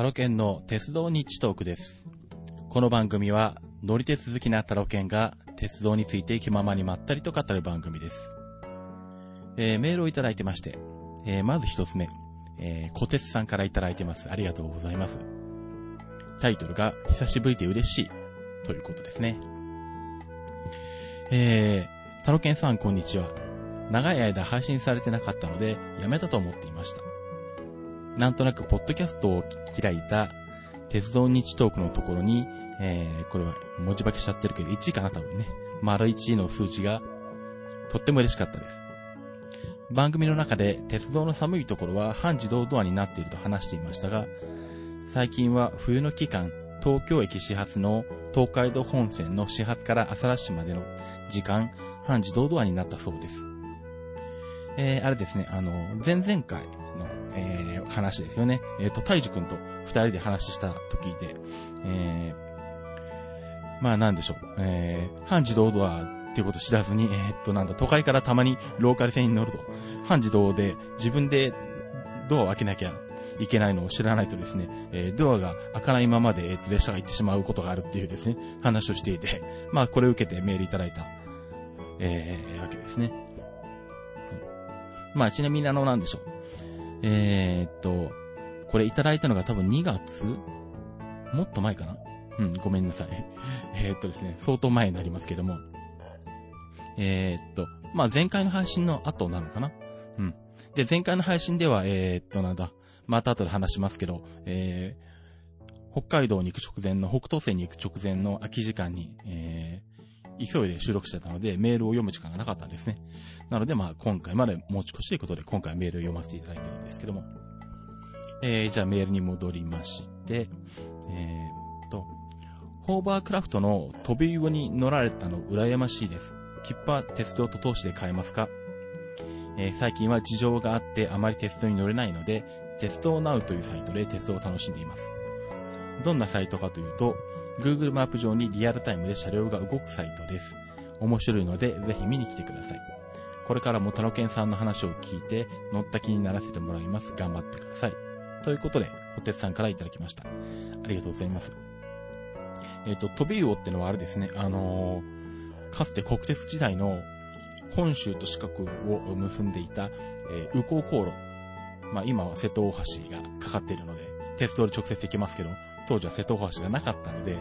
タロケンの鉄道日トークです。この番組は乗り鉄好きなタロケンが鉄道について気ままにまったりと語る番組です。えーメールをいただいてまして、えーまず一つ目、えー、小鉄さんからいただいてます。ありがとうございます。タイトルが久しぶりで嬉しいということですね。えー、タロケンさんこんにちは。長い間配信されてなかったのでやめたと思っていました。なんとなくポッドキャストを開いた鉄道日トークのところに、えー、これは文字化けしちゃってるけど1かな多分ね。丸1の数値がとっても嬉しかったです。番組の中で鉄道の寒いところは半自動ドアになっていると話していましたが、最近は冬の期間、東京駅始発の東海道本線の始発から朝ラッシュまでの時間、半自動ドアになったそうです。えー、あれですね、あの、前々回、えー、話ですよね。えっ、と、大樹くんと二人で話した時で、えー、まあなんでしょう、えー、半自動ドアっていうこと知らずに、えーっと、なんだ、都会からたまにローカル線に乗ると、半自動で自分でドアを開けなきゃいけないのを知らないとですね、えードアが開かないままで、えー列車が行ってしまうことがあるっていうですね、話をしていて、まあこれを受けてメールいただいた、えーわけですね。まあちなみにあの、なんでしょう。えーっと、これいただいたのが多分2月？もっと前かな？うん、ごめんなさい。えーっとですね、相当前になりますけども。えーっと、まあ前回の配信の後なのかな？うん。で、前回の配信では、えーっと、なんだ、また後で話しますけど、えー、北海道に行く直前の、北東線に行く直前の空き時間に、え、急いで収録してたので、メールを読む時間がなかったんですね。なので、まあ、今回まで持ち越しということで、今回メールを読ませていただいてるんですけども。えー、じゃあメールに戻りまして、えーっと、ホーバークラフトの飛び魚に乗られたの羨ましいです。切符は鉄道と投資で買えますか？えー最近は事情があってあまり鉄道に乗れないので、鉄道ナウというサイトで鉄道を楽しんでいます。どんなサイトかというと、Google マップ上にリアルタイムで車両が動くサイトです。面白いので、ぜひ見に来てください。これからもタロケンさんの話を聞いて、乗った気にならせてもらいます。頑張ってください。ということで、ホテツさんからいただきました。ありがとうございます。えっ、と、飛び魚ってのはあれですね、あのーかつて国鉄時代の本州と四国を結んでいた、えー、右港航路。まあ今は瀬戸大橋がかかっているので、鉄道で直接行けますけど、当時は瀬戸大橋がなかったので、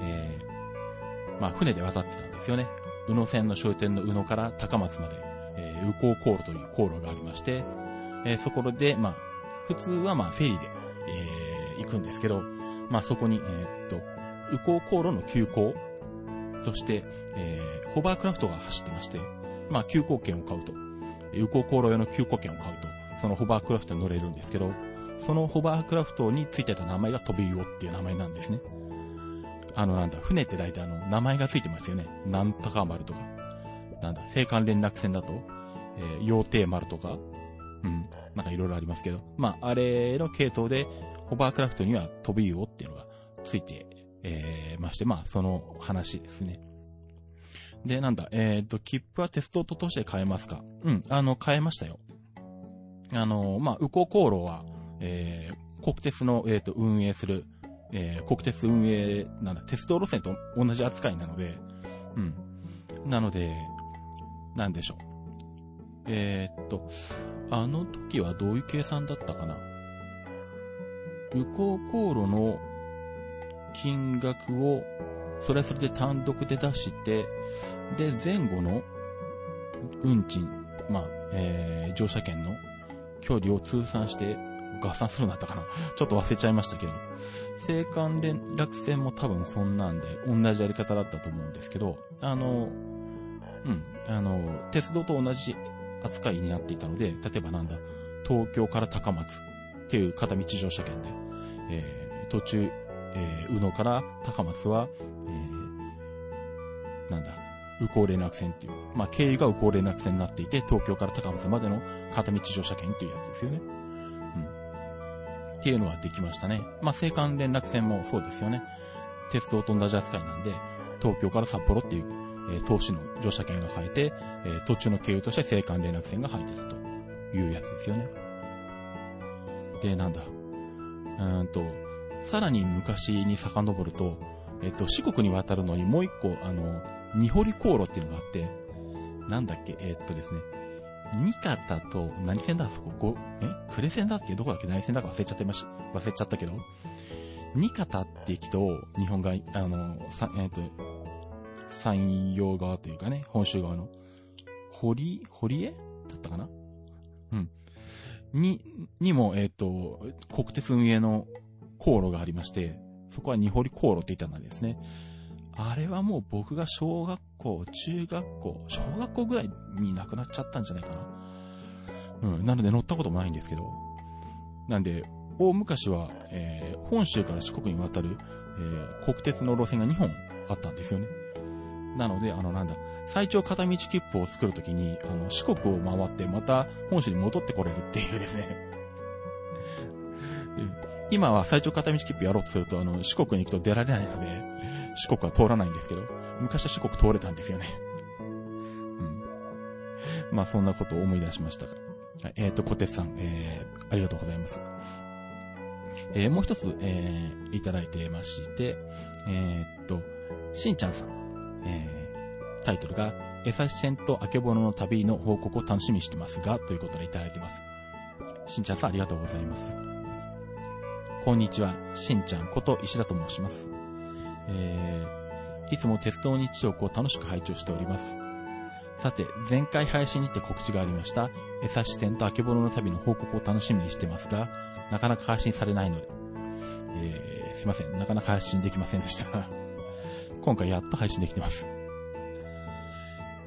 えーまあ船で渡ってたんですよね。宇野線の終点の宇野から高松まで、えー、右港航路という航路がありまして、えーそこで、まあ、普通はまあフェリーで、えー行くんですけど、まあそこに、えーっと、右港航路の急行として、えーホバークラフトが走ってまして、まあ急行券を買うと、右港航路用の急行券を買うと、そのホバークラフトに乗れるんですけど、そのホバークラフトについてた名前が飛び魚っていう名前なんですね。あのなんだ、船って大体あの、名前がついてますよね。なんとか丸とか。なんだ、青函連絡船だと、えー、羊蹄丸とか、うん、なんかいろいろありますけど、まあ、あれの系統で、ホバークラフトには飛び魚っていうのがついて、えー、まして、まあ、その話ですね。で、なんだ、えっ、と、切符は鉄道と通して買えますか？うん、あの、買えましたよ。あの、まあ、右港航路は、えー、国鉄の、えっ、と、運営する、えー、国鉄運営、なんだ、鉄道路線と同じ扱いなので、うん。なので、なんでしょう。えーっと、あの時はどういう計算だったかな右港航路の金額を、それはそれで単独で出して、で、前後の運賃、まあ、えー、乗車券の距離を通算して合算するんだったかな。ちょっと忘れちゃいましたけど、青函連絡船も多分そんなんで、同じやり方だったと思うんですけど、あの、うん、あの、鉄道と同じ扱いになっていたので、例えばなんだ、東京から高松っていう片道乗車券で、えー途中、えー宇野から高松は、えーなんだ、右港連絡船っていう、まあ、経由が右港連絡船になっていて、東京から高松までの片道乗車券っていうやつですよね。っていうのはできましたね。まあ、青函連絡船もそうですよね。鉄道と同じ扱いなんで、東京から札幌っていう、えー、投資の乗車券が入って、えー途中の経由として青函連絡船が入ってたというやつですよね。で、なんだ。うんと、さらに昔に遡ると、えっと、四国に渡るのにもう一個、あの、二堀航路っていうのがあって、なんだっけ、えっとですね、二方と、何線だ？そこ、ご、え？呉線だっけ？どこだっけ？何線だか忘れちゃってまし、忘れちゃったけど、二方って駅と、日本が、あの、さ、えっと、山陽側というかね、本州側の、堀、堀江？だったかな？うん。に、にも、えっ、ー、と、国鉄運営の航路がありまして、そこは二堀航路って言ったんですね。あれはもう僕が小学校、中学校、小学校ぐらいに亡くなっちゃったんじゃないかな。うん。なので乗ったこともないんですけど。なんで、大昔は、えー、本州から四国に渡る、えー、国鉄の路線が2本あったんですよね。なので、あの、なんだ、最長片道切符を作るときに、あの、四国を回って、また本州に戻ってこれるっていうですね。今は最長片道切符やろうとすると、あの、四国に行くと出られないので、四国は通らないんですけど、昔は四国通れたんですよね。うん。まあ、そんなことを思い出しましたが。はい、えっ、ー、と、小鉄さん、えー、ありがとうございます。えー、もう一つ、えー、いただいてまして、えー、っと、しんちゃんさん、えー、タイトルが、エサシセンとあけぼのの旅の報告を楽しみにしてますが、ということでいただいてます。しんちゃんさんありがとうございます。こんにちは、しんちゃんこと石田と申します。えー、いつも鉄道日常を楽しく拝聴しております。さて、前回配信にて告知がありました、エサシセンとあけぼのの旅の報告を楽しみにしてますが、なかなか配信されないので、えー、すいません、なかなか配信できませんでした。今回やっと配信できてます。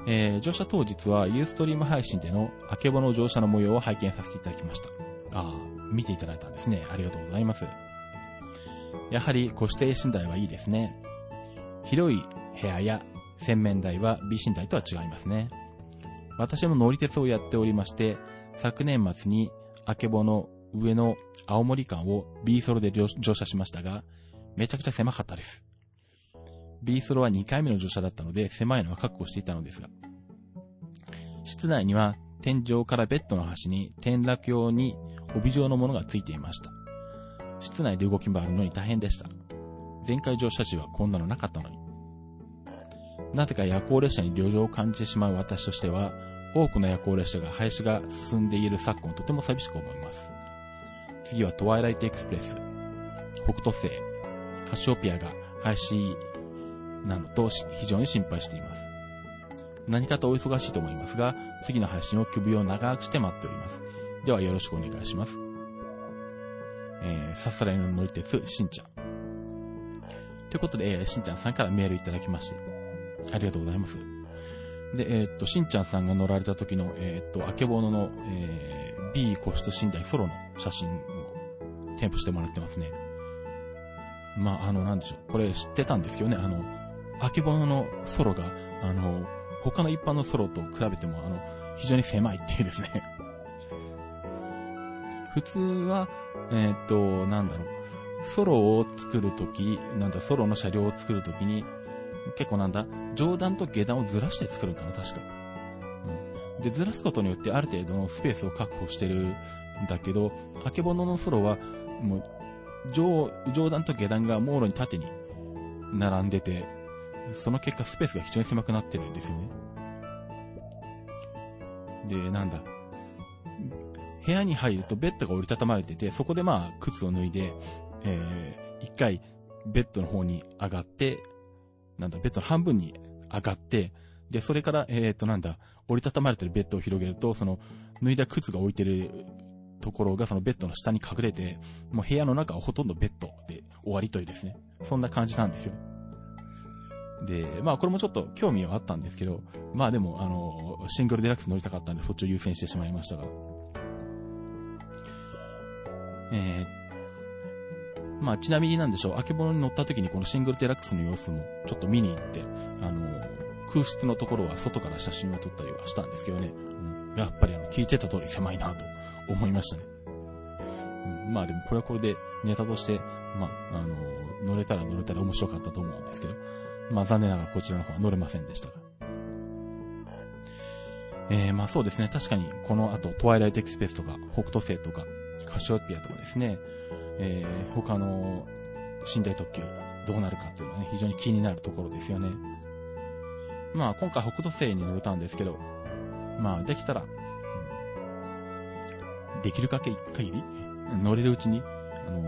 えー、乗車当日はユーストリーム配信でのあけぼの乗車の模様を拝見させていただきました。ああ、見ていただいたんですね。ありがとうございます。やはり、個指定寝台はいいですね。広い部屋や洗面台は B 寝台とは違いますね。私も乗り鉄をやっておりまして、昨年末にあけぼの上の青森間を B ソロで乗車しましたが、めちゃくちゃ狭かったです。B スロは2回目の乗車だったので狭いのは確保していたのですが、室内には天井からベッドの端に転落用に帯状のものがついていました。室内で動き回るのに大変でした。前回乗車時はこんなのなかったのに。なぜか夜行列車に旅情を感じてしまう私としては、多くの夜行列車が廃止が進んでいる昨今とても寂しく思います。次はトワイライトエクスプレス、北斗星、カシオピアが廃止なのと非常に心配しています。何かとお忙しいと思いますが、次の配信を首を長くして待っております。ではよろしくお願いします。えー、さすらいの乗り鉄、しんちゃん。ということで、えー、しんちゃんさんからメールいただきまして、ありがとうございます。で、えー、っと、しんちゃんさんが乗られた時の、えー、っと、あけぼのの、えー、B 個室寝台ソロの写真を添付してもらってますね。まあ、あの、なんでしょう。これ知ってたんですけどね、あの、あけぼののソロが、あの、他の一般のソロと比べても、あの、非常に狭いっていうですね普通は、えー、っと、なんだろう、ソロを作るとき、なんだ、ソロの車両を作るときに、結構なんだ、上段と下段をずらして作るんかな、確か。うん。で、ずらすことによってある程度のスペースを確保してるんだけど、あけぼののソロは、もう、上、上段と下段がもろに縦に並んでて、その結果スペースが非常に狭くなってるんですよね。で、なんだ。部屋に入るとベッドが折りたたまれてて、そこでまあ、靴を脱いで、えー、一回、ベッドの方に上がって、なんだ、ベッドの半分に上がって、で、それから、えっ、ー、と、なんだ、折りたたまれてるベッドを広げると、その、脱いだ靴が置いてるところがそのベッドの下に隠れて、もう部屋の中はほとんどベッドで終わりというですね。そんな感じなんですよ。で、まあこれもちょっと興味はあったんですけど、まあでも、あの、シングルデラックス乗りたかったんでそっちを優先してしまいましたが。えー、まあちなみになんでしょう、あけぼのに乗った時にこのシングルデラックスの様子もちょっと見に行って、あの、空室のところは外から写真を撮ったりはしたんですけどね、うん、やっぱりあの、聞いてた通り狭いなと思いましたね。うん、まあでもこれはこれでネタとして、まあ、あの、乗れたら乗れたら面白かったと思うんですけど、まあ残念ながらこちらの方は乗れませんでしたが。えー、まあそうですね。確かにこの後、トワイライトエクスペースとか、北斗星とか、カシオピアとかですね、えー、他の寝台特急どうなるかっていうのはね、非常に気になるところですよね。まあ、今回北斗星に乗れたんですけど、まあ、できたら、できるかけ限り、乗れるうちに、あの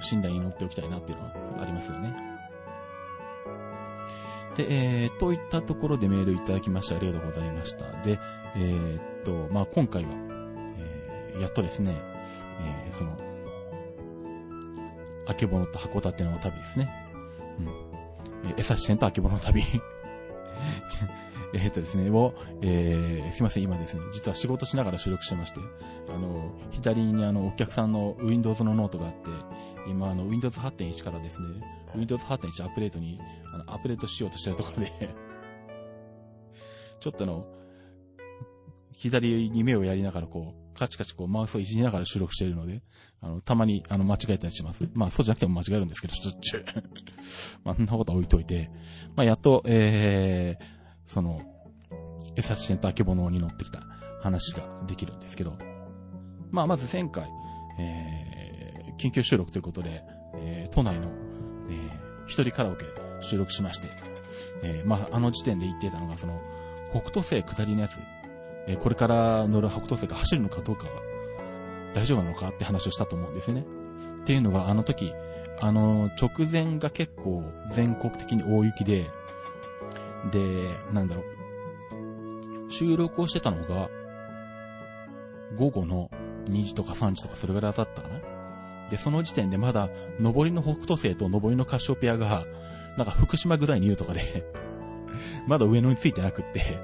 ー、寝台に乗っておきたいなっていうのはありますよね。で、えー、といったところでメールいただきましてありがとうございました。で、えー、っと、まあ、今回は、やっとですね、えー、その、あけぼのと函館の旅ですね。うん。えー、江差線とあけぼの旅 えっとですね、を、えー、すいません、今ですね、実は仕事しながら収録してまして、あの、左にあの、お客さんの Windows のノートがあって、今あの、Windows 8.1からですね、Windows 8.1アップデートに、あの、アップデートしようとしてるところで ちょっとあの、左に目をやりながらこう、カチカチこう、マウスをいじりながら収録しているので、あの、たまに、あの、間違えたりします。まあ、そうじゃなくても間違えるんですけど、ちょっと、まあ、そんなことは置いといて、まあ、やっと、えー、その、エサシェンとアケボノに乗ってきた話ができるんですけど、まあ、まず前回、えー、緊急収録ということで、えー、都内の、えー、一人カラオケ収録しまして、えー、まあ、あの時点で言ってたのが、その、北斗星下りのやつ、え、これから乗る北斗星が走るのかどうかは大丈夫なのかって話をしたと思うんですよね。っていうのが、あの時、あの、直前が結構全国的に大雪で、で、なんだろう。収録をしてたのが、午後の2時とか3時とかそれぐらいだったかな。で、その時点でまだ、上りの北斗星と上りのカシオペアが、なんか福島ぐらいにいるとかで まだ上野についてなくって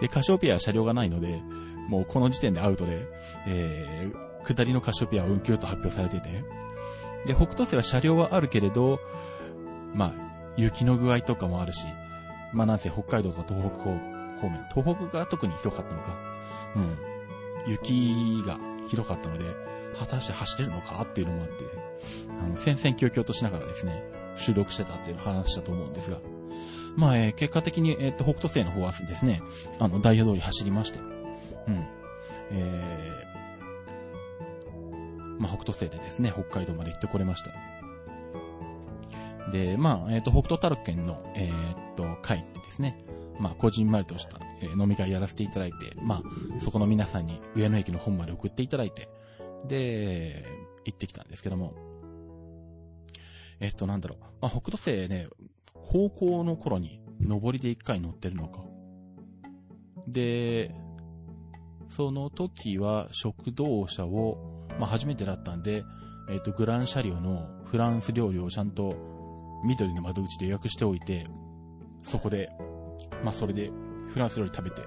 で、カシオペアは車両がないので、もうこの時点でアウトで、えー、下りのカシオペアは運休と発表されてて、で、北斗星は車両はあるけれど、まあ、雪の具合とかもあるし、まあなんせ北海道とか東北方面、東北が特に広かったのか、うん。雪が広かったので、果たして走れるのかっていうのもあって、あの、戦々恐々としながらですね、収録してたっていう話だと思うんですが、まあ、えー、結果的に、えっ、ー、と、北斗星の方はですね、あの、ダイヤ通り走りまして、うん。えー、まあ、北斗星でですね、北海道まで行ってこれました。で、まあ、えっ、ー、と、北斗タルケンの、えっ、と、会ってですね、まあ、こじんまりとした、え、飲み会やらせていただいて、まあ、そこの皆さんに上野駅の本まで送っていただいて、で、行ってきたんですけども、えっと、なんだろう。まあ、北斗星ね、高校の頃に、上りで一回乗ってるのか。で、その時は食堂車を、まあ、初めてだったんで、えっと、グラン車両のフランス料理をちゃんと緑の窓口で予約しておいて、そこで、まあ、それでフランス料理食べて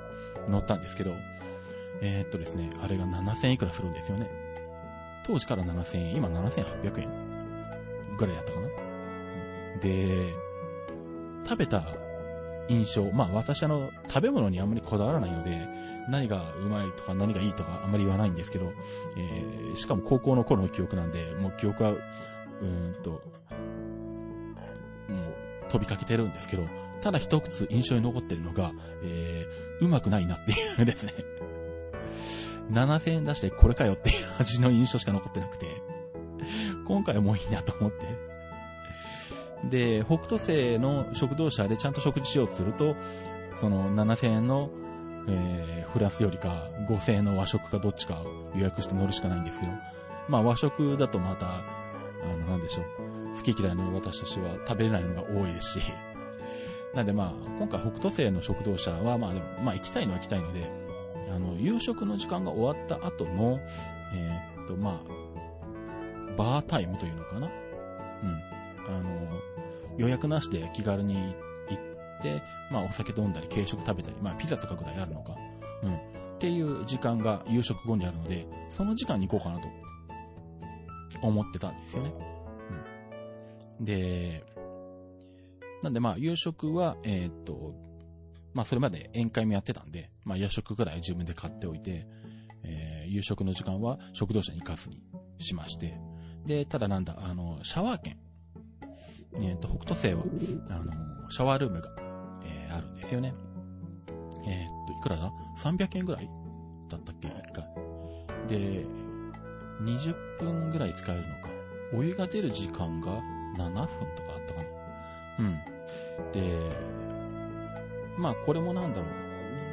乗ったんですけど、えー、っとですね、あれが7000いくらするんですよね。当時から7000円、今7800円ぐらいやったかな。で、食べた印象、まあ私あの、食べ物にあんまりこだわらないので、何がうまいとか何がいいとかあんまり言わないんですけど、えー、しかも高校の頃の記憶なんで、もう記憶は、うーんと、もう飛びかけてるんですけど、ただ一つ印象に残ってるのが、えー、うまくないなっていうですね。7000円出してこれかよっていう味の印象しか残ってなくて、今回はもういいなと思って。で、北斗星の食堂車でちゃんと食事しようとすると、その7000円の、えー、フランスよりか5000円の和食かどっちか予約して乗るしかないんですけど、まあ和食だとまた、あの、なんでしょう。好き嫌いの私としては食べれないのが多いですし、なんでまあ、今回北斗星の食堂車はまあでも、まあ行きたいのは行きたいので、あの、夕食の時間が終わった後の、えー、っと、まあ、バータイムというのかなうん。あの、予約なしで気軽に行って、まあお酒飲んだり軽食食べたり、まあピザとかぐらいあるのか。うん。っていう時間が夕食後にあるので、その時間に行こうかなと思ってたんですよね。うんで、なんでまあ夕食は、えー、っと、まあそれまで宴会もやってたんで、まあ夜食ぐらい自分で買っておいて、えー、夕食の時間は食堂車に行かずにしまして、で、ただなんだ、あの、シャワー券。えっ、と、北斗星は、あの、シャワールームが、えー、あるんですよね。えっ、と、いくらだ ?300 円ぐらいだったっけ ?1 回。で、20分ぐらい使えるのか。お湯が出る時間が7分とかあったかな。うん。で、まあこれもなんだろう。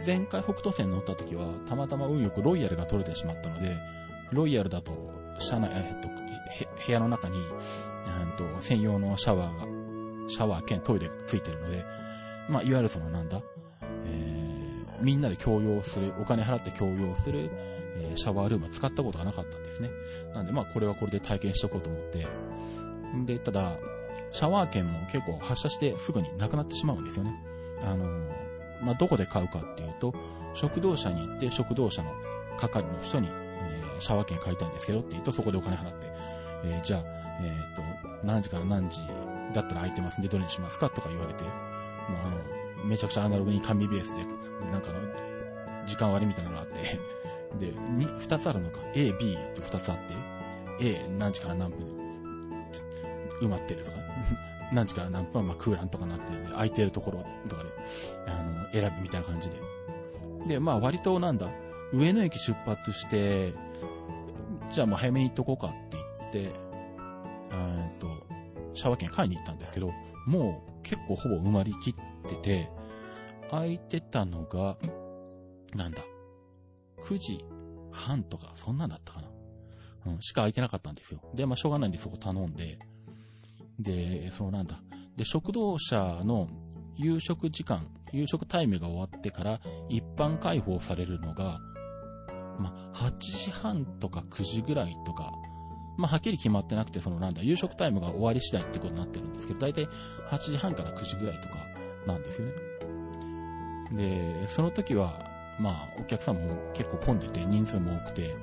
前回北斗線乗った時は、たまたま運よくロイヤルが取れてしまったので、ロイヤルだと、車内、えっと、部屋の中に、んと、専用のシャワーが、シャワー兼トイレがついてるので、まあ、いわゆるそのなんだ、えー、みんなで共用する、お金払って共用する、えー、シャワールームは使ったことがなかったんですね。なんで、まあ、これはこれで体験しとこうと思って。で、ただ、シャワー券も結構発射してすぐになくなってしまうんですよね。あのー、まあ、どこで買うかっていうと、食堂車に行って食堂車の係の人に、えー、シャワー券買いたいんですけどって言うと、そこでお金払って、えー、じゃあ、えっ、と、何時から何時だったら空いてますんでどれにしますかとか言われて、もうあの、めちゃくちゃアナログに紙ベースで、なんか、時間割みたいなのがあって、で、二、二つあるのか？A、B って二つあって、A 何時から何分埋まってるとか、何時から何分はまあ空欄とかなってるんで、空いてるところとかで、あの、選ぶみたいな感じで。で、まあ割となんだ、上野駅出発して、じゃあもう早めに行っとこうかって言って、えっと、シャワー券買いに行ったんですけど、もう結構ほぼ埋まりきってて、空いてたのが、なんだ、9時半とか、そんなんだったかな。うん、しか空いてなかったんですよ。で、まあ、しょうがないんでそこ頼んで、で、そうなんだ。で、食堂車の夕食時間、夕食タイムが終わってから一般開放されるのが、まあ、8時半とか9時ぐらいとか、まあ、はっきり決まってなくて、そのなんだ、夕食タイムが終わり次第ってことになってるんですけど、だいたい8時半から9時ぐらいとかなんですよね。で、その時は、まあ、お客さんも結構混んでて、人数も多くて、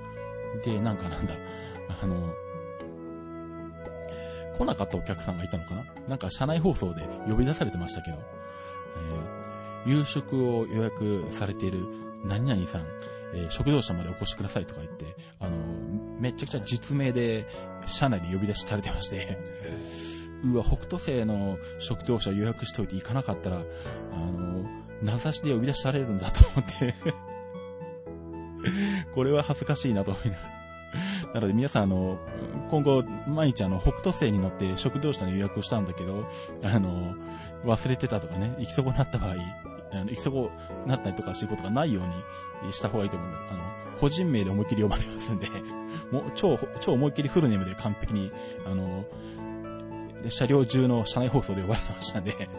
で、なんかなんだ、あの、来なかったお客さんがいたのかな？なんか車内放送で呼び出されてましたけど、えー、夕食を予約されている何々さん、えー、食堂車までお越しくださいとか言って、あの、めちゃくちゃ実名で車内で呼び出しされてましてうわ、北斗星の食堂車予約しといて行かなかったら、あの、名指しで呼び出しされるんだと思って これは恥ずかしいなと思いながら。なので皆さん、あの、今後、毎日あの、北斗星に乗って食堂車の予約をしたんだけど、あの、忘れてたとかね、行き損なった場合、あの行き損なったりとかすることがないようにした方がいいと思う。あの、個人名で思いっきり呼ばれますんで、もう超、超思いっきりフルネームで完璧に、あの、車両中の車内放送で呼ばれましたんで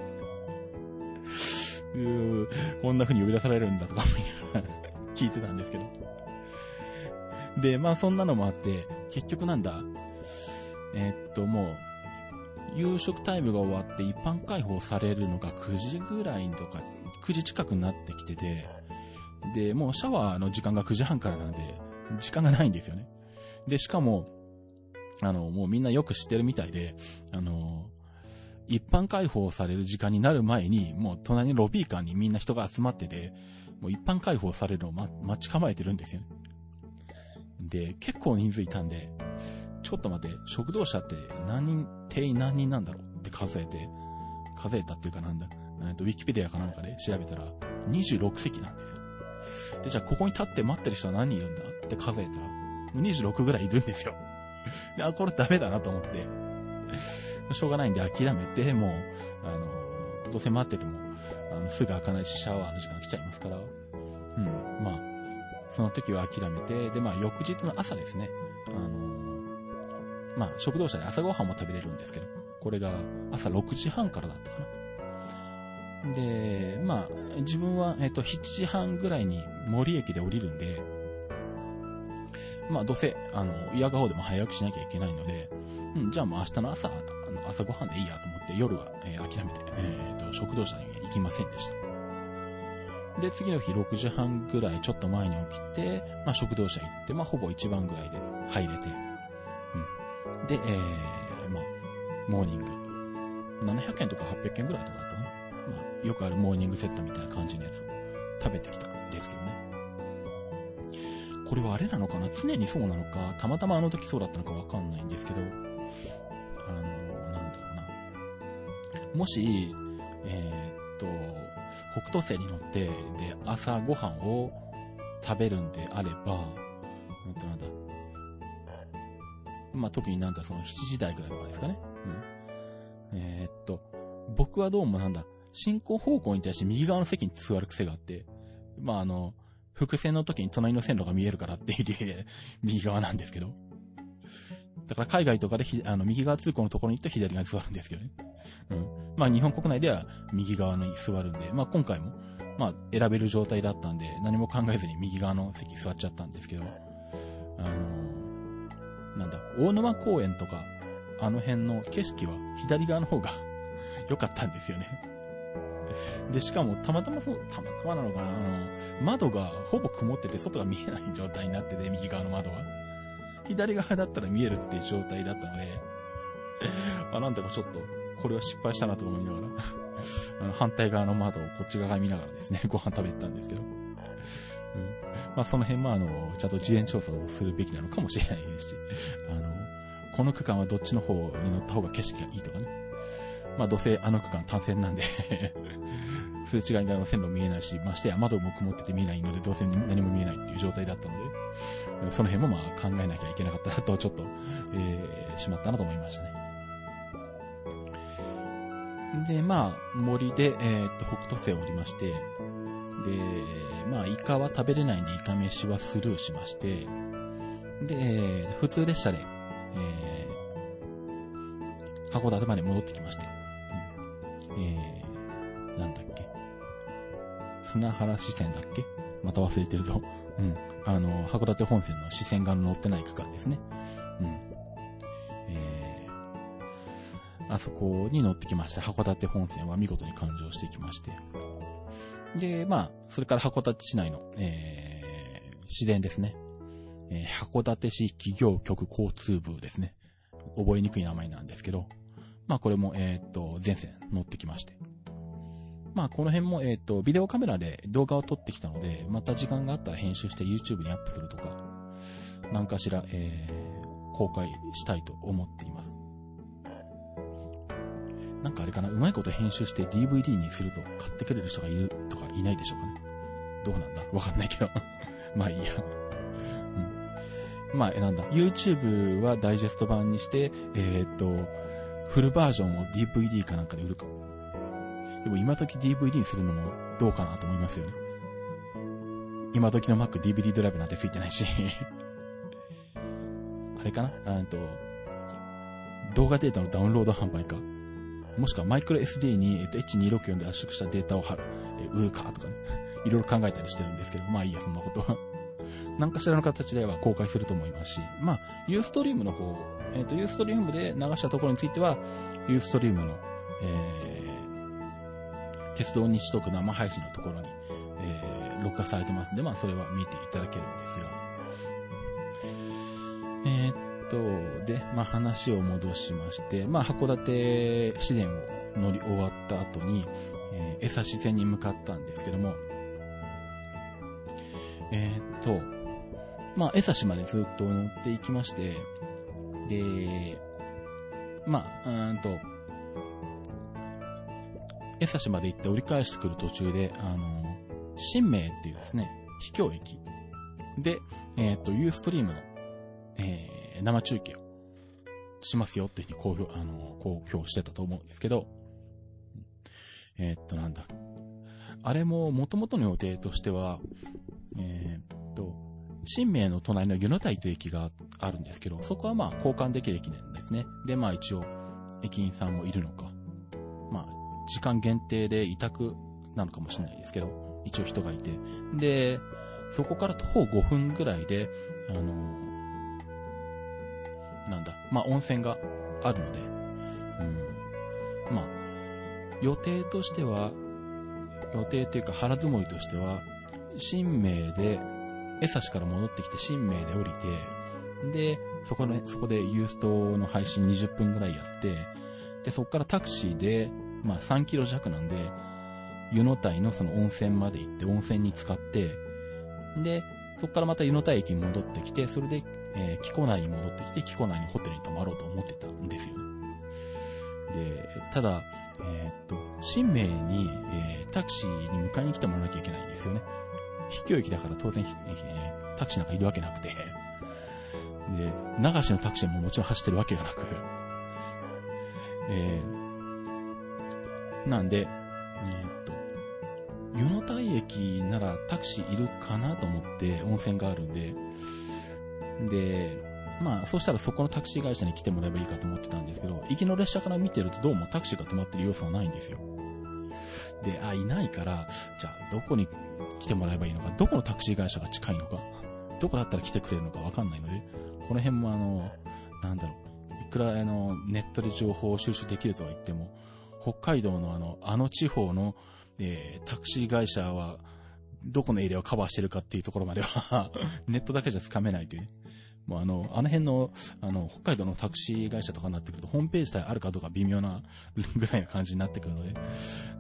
うーこんな風に呼び出されるんだとか思いながら 聞いてたんですけど。で、まあそんなのもあって、結局なんだ、えー、っともう、夕食タイムが終わって一般開放されるのが9時ぐらいとか、9時近くになってきてて、で、もうシャワーの時間が9時半からなんで、時間がないんですよね。で、しかも、あの、もうみんなよく知ってるみたいで、あの、一般開放される時間になる前に、もう隣のロビーカーにみんな人が集まってて、もう一般開放されるのを、待ち構えてるんですよね。で、結構人数いたんで、ちょっと待って、食堂車って何人、定員何人なんだろうって数えて、数えたっていうかなんだ、えっと、ウィキペディアかなんかで調べたら、26席なんですよ。で、じゃあここに立って待ってる人は何人いるんだ？って数えたら、26ぐらいいるんですよ。で、あ、これダメだなと思って、しょうがないんで諦めて、もう、あの、どうせ待ってても、あの、すぐ開かないし、シャワーの時間来ちゃいますから、うん、まあ、その時は諦めて、で、まあ、翌日の朝ですね、あの、まあ、食堂車で朝ごはんも食べれるんですけど、これが朝6時半からだったかな。で、まあ、自分は、えっと、7時半ぐらいに森駅で降りるんで、まあ、どうせ、あの、嫌顔でも早くしなきゃいけないので、うん、じゃあもう明日の朝、あの朝ごはんでいいやと思って、夜は、えー、諦めて、えっ、ー、と、食堂車に行きませんでした。で、次の日6時半ぐらいちょっと前に起きて、まあ、食堂車行って、まあ、ほぼ一番ぐらいで入れて、うん。で、えー、まあ、モーニング。700円とか800円ぐらいとかだったかな。よくあるモーニングセットみたいな感じのやつを食べてきたんですけどね。これはあれなのかな？常にそうなのか、たまたまあの時そうだったのかわかんないんですけど、あの、なんだろうな。もし、えー、っと、北斗星に乗って、で、朝ごはんを食べるんであれば、うんとなんだ。まあ、特になんだ、その7時台ぐらいとかですかね。うんえー、っと、僕はどうもなんだ、進行方向に対して右側の席に座る癖があって、まあ、あの、伏線の時に隣の線路が見えるからっていう理由で、右側なんですけど。だから海外とかでひあの、右側通行のところに行って左側に座るんですけどね。うん。まあ日本国内では右側に座るんで、まあ今回も、まあ選べる状態だったんで、何も考えずに右側の席座っちゃったんですけど、あの、なんだ、大沼公園とか、あの辺の景色は左側の方が 良かったんですよね。で、しかも、たまたまそう、たまたまなのかな？あの、窓がほぼ曇ってて外が見えない状態になってて、右側の窓は。左側だったら見えるっていう状態だったので、あ、なんだかちょっと、これは失敗したなと思いながらあの、反対側の窓をこっち側見ながらですね、ご飯食べてたんですけど。うん。まあ、その辺もあの、ちゃんと事前調査をするべきなのかもしれないですし、あの、この区間はどっちの方に乗った方が景色がいいとかね。まあ、どうせあの区間単線なんで すれ違いの線路見えないし、ましてや窓も曇ってて見えないので、どうせ何も見えないっていう状態だったので、その辺もまあ考えなきゃいけなかったなと、ちょっと、えー、しまったなと思いましたね。で、まあ、森で、えー、っと、北斗星を降りまして、で、まあ、イカは食べれないんで、イカ飯はスルーしまして、で、普通列車で、えー、函館まで戻ってきまして、えー、なんだっけ？砂原支線だっけ？また忘れてるぞ。うん。あの、函館本線の支線が乗ってない区間ですね。うん。えー、あそこに乗ってきまして、函館本線は見事に環状していきまして。で、まあ、それから函館市内の、えー、市電ですね。えー、函館市企業局交通部ですね。覚えにくい名前なんですけど、まあこれも、えっ、と、全線乗ってきまして。まあこの辺も、えっ、と、ビデオカメラで動画を撮ってきたので、また時間があったら編集して YouTube にアップするとか、何かしら、えー、公開したいと思っています。なんかあれかな、うまいこと編集して DVD にすると買ってくれる人がいるとかいないでしょうかね。どうなんだ？わかんないけど。まあいいや。うん。まあ、なんだ、YouTube はダイジェスト版にして、えー、っと、フルバージョンを DVD かなんかで売るか。でも今時 DVD にするのもどうかなと思いますよね。今時の Mac DVD ドライブなんてついてないし あれかな？あと、動画データのダウンロード販売か。もしくはマイクロ SD に、えっと、H264 で圧縮したデータを貼る、売るかとかね。いろいろ考えたりしてるんですけど、まあいいや、そんなことは。何かしらの形では公開すると思いますし、まあ、ユーストリームの方えっ、ー、と、ユーストリームで流したところについては、ユーストリームの、えー、鉄道日トーク生配信のところに、えー、録画されてますんで、まあ、それは見ていただけるんですが。えー、っと、で、まあ、話を戻しまして、まあ、函館市電を乗り終わった後に、えー、江差線に向かったんですけども、えー、っと、まあ、江差までずっと乗っていきまして、で、まあ、うんと、江差まで行って折り返してくる途中で、あの、新名っていうですね、秘境駅で、えっ、ー、と、ユーストリームの、えー、生中継をしますよっていうふうに公表、あの、公表してたと思うんですけど、えっ、ー、と、なんだ。あれも元々の予定としては、えっ、と、新名の隣の湯の台という駅があるんですけど、そこはまあ交換できる駅なんですね。で、まあ一応、駅員さんもいるのか。まあ、時間限定で委託なのかもしれないですけど、一応人がいて。で、そこから徒歩5分ぐらいで、あの、なんだ、まあ温泉があるので、うん、まあ、予定としては、予定っていうか腹積もりとしては、新名で江差から戻ってきて新名で降りて、で、そこで、そこでユーストの配信20分ぐらいやって、で、そこからタクシーで、まあ3キロ弱なんで、湯の台のその温泉まで行って温泉に浸かって、で、そこからまた湯の台駅に戻ってきて、それで、えー、木古内に戻ってきて、木古内のホテルに泊まろうと思ってたんですよ。で、ただ、えー、っと、新名に、えー、タクシーに迎えに来てもらわなきゃいけないんですよね。秘境駅だから当然、え、タクシーなんかいるわけなくて、で、流しのタクシーももちろん走ってるわけがなく、えーなんで、えーっと、湯の台駅ならタクシーいるかなと思って温泉があるんで、で、まあ、そうしたらそこのタクシー会社に来てもらえばいいかと思ってたんですけど、行きの列車から見てるとどうもタクシーが止まってる様子はないんですよ。で、あ、いないから、じゃあ、どこに来てもらえばいいのか、どこのタクシー会社が近いのか、どこだったら来てくれるのかわかんないので、この辺もあの、なんだろう、いくらあの、ネットで情報を収集できるとは言っても、北海道のあの、あの地方の、えー、タクシー会社は、どこのエリアをカバーしてるかっていうところまでは ネットだけじゃつかめないというね。もうあの、あの辺の、あの、北海道のタクシー会社とかになってくると、ホームページさえあるかどうか微妙なぐらいな感じになってくるので、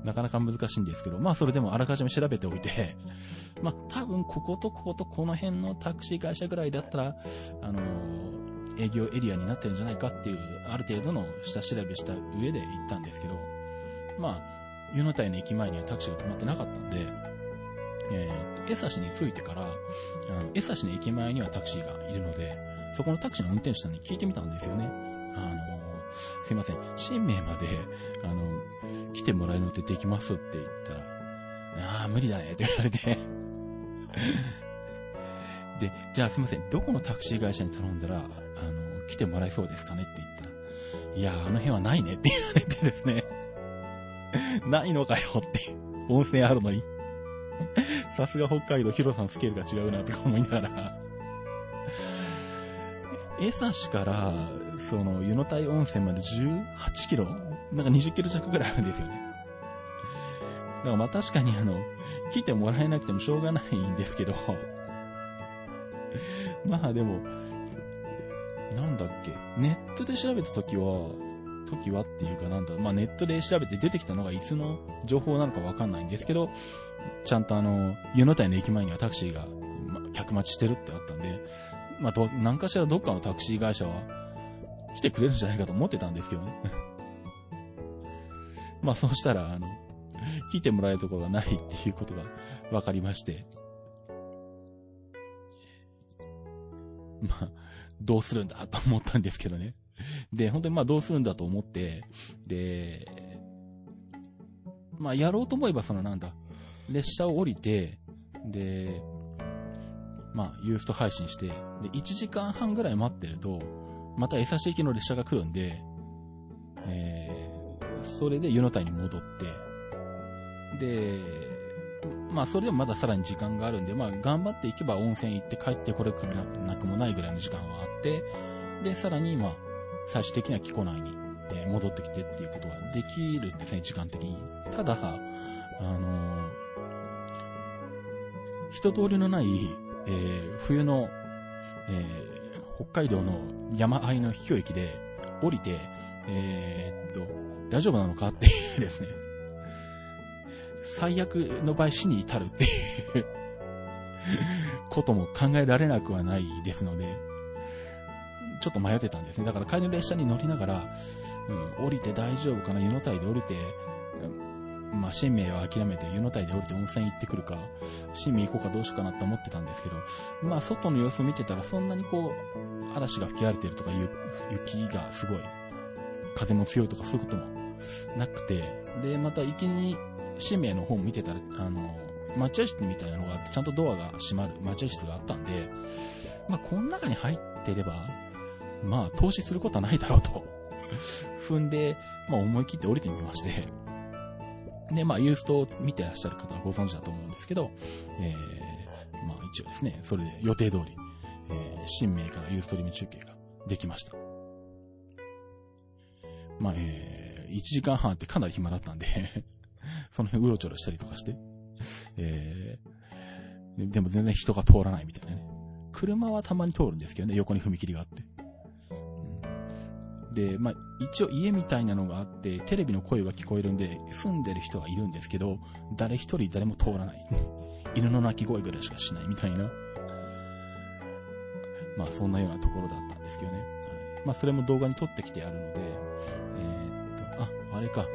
なかなか難しいんですけど、まあそれでもあらかじめ調べておいて、まあ多分こことこことこの辺のタクシー会社ぐらいだったら、あの営業エリアになってるんじゃないかっていう、ある程度の下調べした上で行ったんですけど、まあ、湯の台の駅前にはタクシーが止まってなかったんで、えー、と、江差に着いてから、あの、江差の駅前にはタクシーがいるので、そこのタクシーの運転手さんに聞いてみたんですよね。あの、すいません、新名まで、あの、来てもらえるのってできますって言ったら、ああ、無理だねって言われて。で、じゃあすいません、どこのタクシー会社に頼んだら、あの、来てもらえそうですかねって言ったら、いや、あの辺はないねって言われてですね。ないのかよって温泉あるのに さすが北海道、ヒロさんスケールが違うなって思いながら。江差から、その、湯の台温泉まで18キロ？なんか20キロ弱ぐらいあるんですよね。だからまあ確かにあの、来てもらえなくてもしょうがないんですけど、まあでも、なんだっけ、ネットで調べた時は、時はっていうかなんだ、まあネットで調べて出てきたのがいつの情報なのかわかんないんですけど、ちゃんとあの、湯の台の駅前にはタクシーが、ま、客待ちしてるってあったんで、まあ、ど、何かしらどっかのタクシー会社は来てくれるんじゃないかと思ってたんですけどね。まあ、そうしたら、あの、来てもらえるところがないっていうことが分かりまして。まあ、どうするんだと思ったんですけどね。で、本当にまあどうするんだと思って、で、まあやろうと思えばそのなんだ、列車を降りて、で、まあ、ユースト配信して、で、1時間半ぐらい待ってると、また江差駅の列車が来るんで、えー、それで湯の台に戻って、で、まあ、それでもまださらに時間があるんで、まあ、頑張っていけば温泉行って帰ってこれなくもないぐらいの時間はあって、で、さらに、まあ、最終的には木古内に、え、戻ってきてっていうことはできるんですね、時間的に。ただ、あのー、人通りのないえー、冬の、えー、北海道の山あいの秘境駅で降りて、えー、っと、大丈夫なのかっていうですね。最悪の場合死に至るっていう ことも考えられなくはないですので、ちょっと迷ってたんですね。だから帰りの列車に乗りながら、うん、降りて大丈夫かな湯の台で降りて、まあ、新名は諦めて湯の台で降りて温泉行ってくるか、新名行こうかどうしようかなって思ってたんですけど、まあ、外の様子を見てたらそんなにこう、嵐が吹き荒れてるとか雪がすごい、風も強いとかそういうこともなくて、で、また行きに新名の方を見てたら、あの、待合室みたいなのがあって、ちゃんとドアが閉まる待合室があったんで、まあ、この中に入ってれば、まあ、投資することはないだろうと 踏んで、まあ、思い切って降りてみまして、で、まあ、ユーストを見てらっしゃる方はご存知だと思うんですけど、えー、まあ、一応ですね、それで予定通り、えー、新名からユーストリーム中継ができました。まあ、えー、1時間半ってかなり暇だったんで その辺うろちょろしたりとかして、えー、でも全然人が通らないみたいなね。車はたまに通るんですけどね、横に踏切があって。で、まあ、一応家みたいなのがあって、テレビの声が聞こえるんで、住んでる人はいるんですけど、誰一人誰も通らない。犬の鳴き声ぐらいしかしないみたいな。まあ、そんなようなところだったんですけどね。はい、まあ、それも動画に撮ってきてあるので、えー、っと、あ、あれか。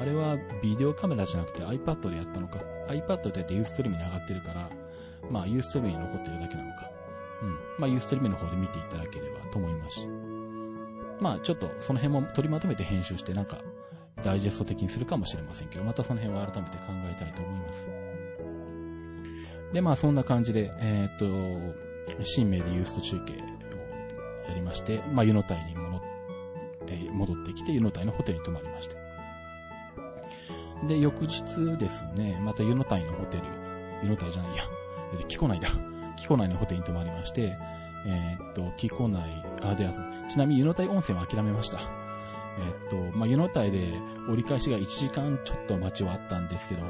あれはビデオカメラじゃなくて iPad でやったのか。iPad でやってユーストリームに上がってるから、まあ、ユーストリームに残ってるだけなのか。うん。まあ、ユーストリームの方で見ていただければと思います。まあちょっとその辺も取りまとめて編集してなんかダイジェスト的にするかもしれませんけど、またその辺は改めて考えたいと思います。で、まあそんな感じで、えっ、と、新名でユースト中継をやりまして、まあ湯の台に戻,、えー、戻ってきて湯の台のホテルに泊まりまして。で、翌日ですね、また湯の台のホテル、湯の台じゃないや、木古内だ。木古内のホテルに泊まりまして、えー、っと、木古内、あ、では、ちなみに湯の台温泉は諦めました。えー、っと、まあ、湯の台で折り返しが1時間ちょっと待ちはあったんですけど、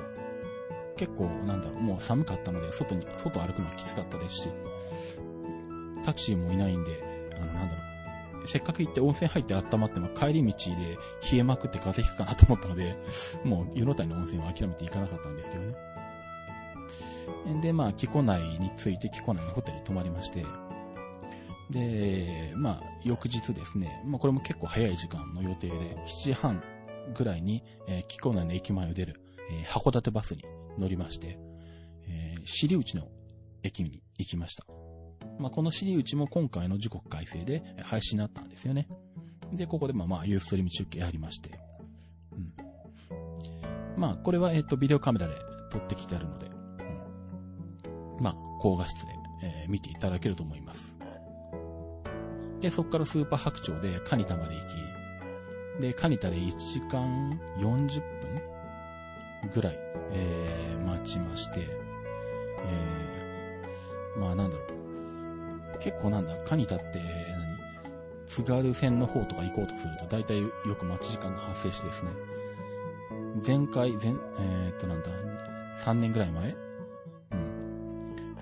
結構、なんだろう、もう寒かったので、外に、外歩くのはきつかったですし、タクシーもいないんで、あの、なんだろう、せっかく行って温泉入って温まっても帰り道で冷えまくって風邪ひくかなと思ったので、もう湯の台の温泉は諦めて行かなかったんですけどね。で、まあ、木古内に着いて木古内のホテルに泊まりまして、で、まあ、翌日ですね、まあ、これも結構早い時間の予定で、7時半ぐらいに、えー、木古内の駅前を出る、えー、函館バスに乗りまして、えー、尻内の駅に行きました。まあ、この尻内も今回の時刻改正で廃止になったんですよね。で、ここでまあまあ、ユーストリーム中継やりまして。うん。まあ、これはえっ、と、ビデオカメラで撮ってきてあるので、うん。まあ、高画質で、えー、見ていただけると思います。で、そこからスーパー白鳥でカニタまで行き、で、カニタで1時間40分ぐらい、えー、待ちまして、えー、まあなんだろう。結構なんだ、カニタって何？津軽線の方とか行こうとすると、大体よく待ち時間が発生してですね、前回、前、えー、っとなんだ、3年ぐらい前？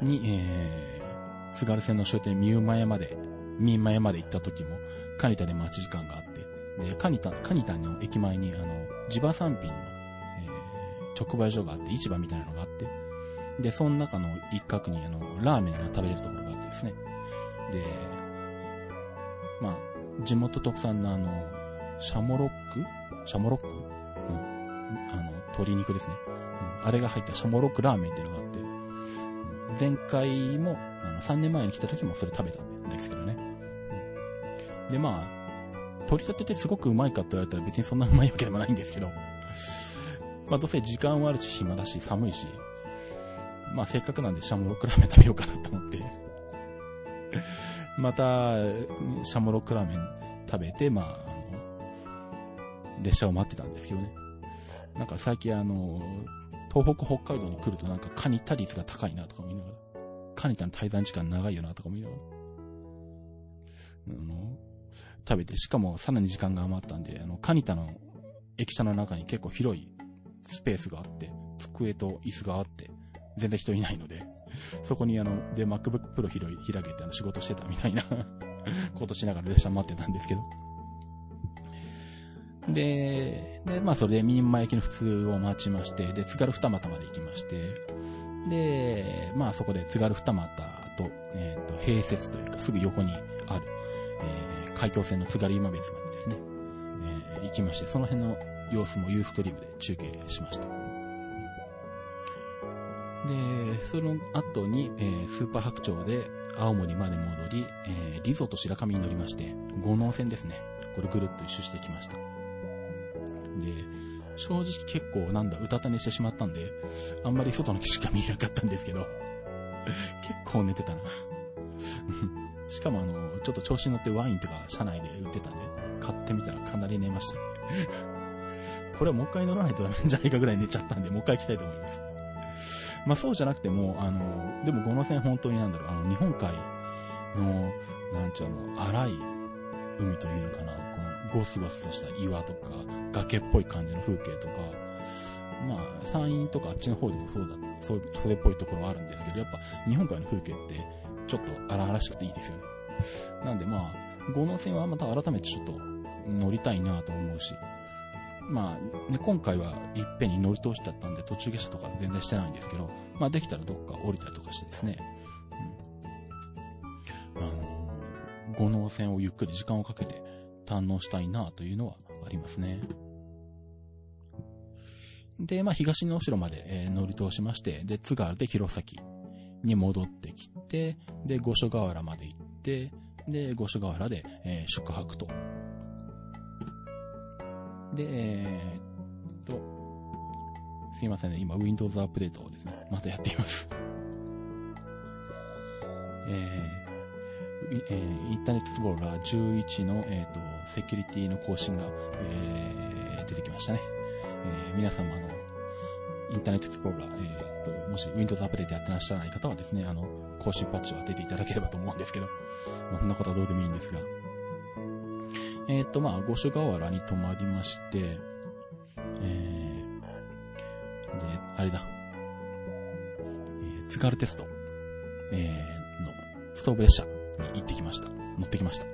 うん。に、えー、津軽線の終点、三馬山で三馬山まで行った時も、カニタで待ち時間があって、で、カニタ、カニタの駅前に、あの、地場産品の、えー、直売所があって、市場みたいなのがあって、で、その中の一角に、あの、ラーメンが食べれるところがあってですね。で、まあ、地元特産のあの、シャモロック？シャモロック？うん。あの、鶏肉ですね。うん。あれが入ったシャモロックラーメンっていうのがあって、前回も、あの、3年前に来た時もそれ食べたんですけどね。で、まあ、取り立ててすごくうまいかって言われたら別にそんなうまいわけでもないんですけど、まあどうせ時間はあるし暇だし寒いし、まあせっかくなんでシャモロックラーメン食べようかなと思って、また、シャモロックラーメン食べて、まあ、列車を待ってたんですけどね。なんか最近あの、東北北海道に来るとなんかカニタ率が高いなとか思いながら、カニタの滞在時間長いよなとか思いながら、あの、食べて、しかもさらに時間が余ったんで、あの、カニタの駅舎の中に結構広いスペースがあって、机と椅子があって、全然人いないので、そこにあの、で、MacBook Pro 広い、開けてあの仕事してたみたいな ことしながら列車待ってたんですけど。で、で、まあそれで民間駅の普通を待ちまして、で、津軽二俣まで行きまして、で、まあそこで津軽二俣と、えっ、ー、と、併設というか、すぐ横にある、海峡線の津軽今別までですね、えー、行きまして、その辺の様子もユーストリームで中継しました。で、その後に、えー、スーパー白鳥で青森まで戻り、えー、リゾート白神に乗りまして、五能線ですね。これぐるっと一周してきました。で、正直結構なんだ、うたた寝してしまったんで、あんまり外の景色が見えなかったんですけど、結構寝てたなしかもあの、ちょっと調子に乗ってワインとか車内で売ってたんで、買ってみたらかなり寝ました。ね これはもう一回乗らないとダメんじゃないかぐらい寝ちゃったんで、もう一回行きたいと思います。まあそうじゃなくても、あの、でもこの線本当になんだろう、あの、日本海の、なんちゅうの、荒い海というのかな、このゴスゴスとした岩とか、崖っぽい感じの風景とか、まあ、山陰とかあっちの方でもそうだ、そう、それっぽいところはあるんですけど、やっぱ日本海の風景ってちょっと荒々しくていいですよね。なんでまあ、五能線はまた改めてちょっと乗りたいなと思うし、まあ、ね、今回はいっぺんに乗り通しちゃったんで途中下車とか全然してないんですけど、まあできたらどっか降りたりとかしてですね、うん、あの、五能線をゆっくり時間をかけて堪能したいなというのはありますね。で、まあ、東の城まで、えー、乗り通しまして、で、津軽で弘前に戻ってきて、で、五所川原まで行って、で、五所川原で、えー、宿泊と。で、えー、っと、すいませんね、今 Windows アップデートをですね、またやっています。えー、えー、インターネットスプローラー11の、えーと、セキュリティの更新が、えー、出てきましたね。えー、皆様のインターネットスプローラー、えーと、もし Windows アプデートやってらっしゃらない方はですね、あの、更新パッチを当てていただければと思うんですけど、まあ、そんなことはどうでもいいんですが、えっ、ー、と、まあ、五所川原に泊まりまして、えー、で、あれだ、えー、津軽テスト、えー、の、ストーブ列車に行ってきました。乗ってきました。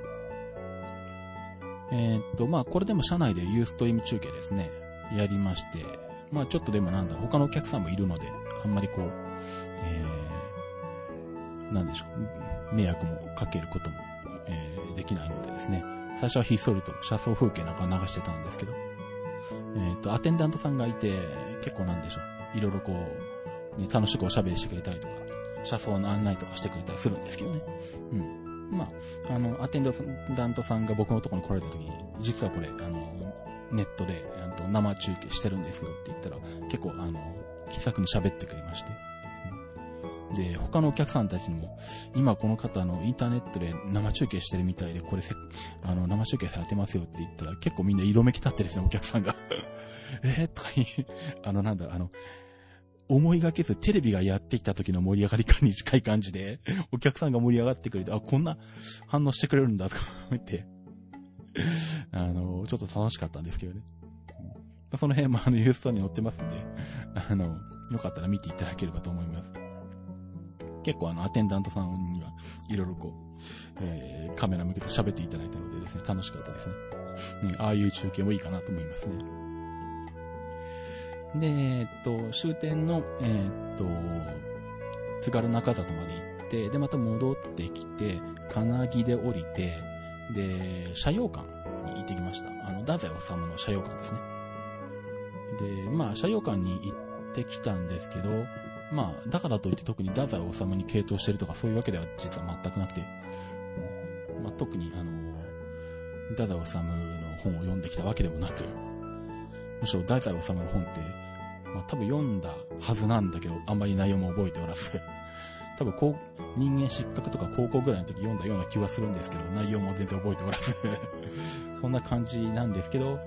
えっ、ー、と、まあ、これでも車内でユーストリーム中継ですね、やりまして、まあ、ちょっとでもなんだ、他のお客さんもいるので、あんまりこう、えー、なんでしょう、迷惑もかけることも、えー、できないのでですね、最初はひっそりと車窓風景なんか流してたんですけど、えっ、ー、と、アテンダントさんがいて、結構なんでしょう、いろいろこう、ね、楽しくおしゃべりしてくれたりとか、車窓の案内とかしてくれたりするんですけどね。うん。まあ、あの、アテンダントさんが僕のところに来られた時に、実はこれ、あの、ネットで、あと生中継してるんですよって言ったら、結構、あの、気さくに喋ってくれまして。で、他のお客さんたちにも、今この方のインターネットで生中継してるみたいで、これせ、あの、生中継されてますよって言ったら、結構みんな色めき立ってですね、お客さんが えーとかあの、なんだろう、あの、思いがけずテレビがやってきた時の盛り上がり感に近い感じで、お客さんが盛り上がってくれて、あ、こんな反応してくれるんだとか言って、あの、ちょっと楽しかったんですけどね。その辺もあの、ユーストに載ってますんで、あの、よかったら見ていただければと思います。結構あの、アテンダントさんには、いろいろこう、えー、カメラ向けて喋っていただいたのでですね、楽しかったですね。ねああいう中継もいいかなと思いますね。で、え、っと、終点の、えー、っと、津軽中里まで行って、で、また戻ってきて、金木で降りて、で、社用館に行ってきました。あの、太宰治の社用館ですね。で、まあ、社用館に行ってきたんですけど、まあ、だからといって特に太宰治に傾倒してるとかそういうわけでは実は全くなくて、まあ、特にあの、太宰治の本を読んできたわけでもなく、むしろ太宰治の本って、まあ多分読んだはずなんだけど、あんまり内容も覚えておらず、多分こう、人間失格とか高校ぐらいの時読んだような気はするんですけど、内容も全然覚えておらずそんな感じなんですけど、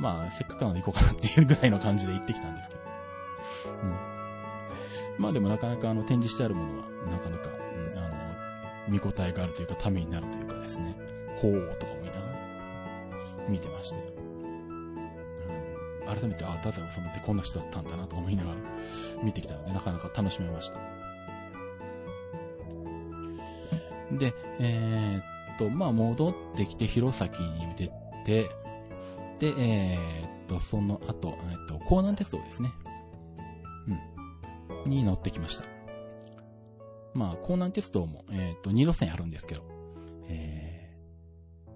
まあ、せっかくなので行こうかなっていうぐらいの感じで行ってきたんですけど。うん。まあでもなかなかあの展示してあるものは、なかなか、うん、あの、見応えがあるというか、ためになるというかですね、ほうとか思いながら、見てまして。うん、改めて、ああ、太宰治ってこんな人だったんだなと思いながら、見てきたので、なかなか楽しめました。で、えー、っと、まあ戻ってきて、弘前に出て、で、えー、っと、その後、え、っと、江南鉄道ですね。うんに乗ってきました。まあ、江南鉄道も、えっ、と、2路線あるんですけど、え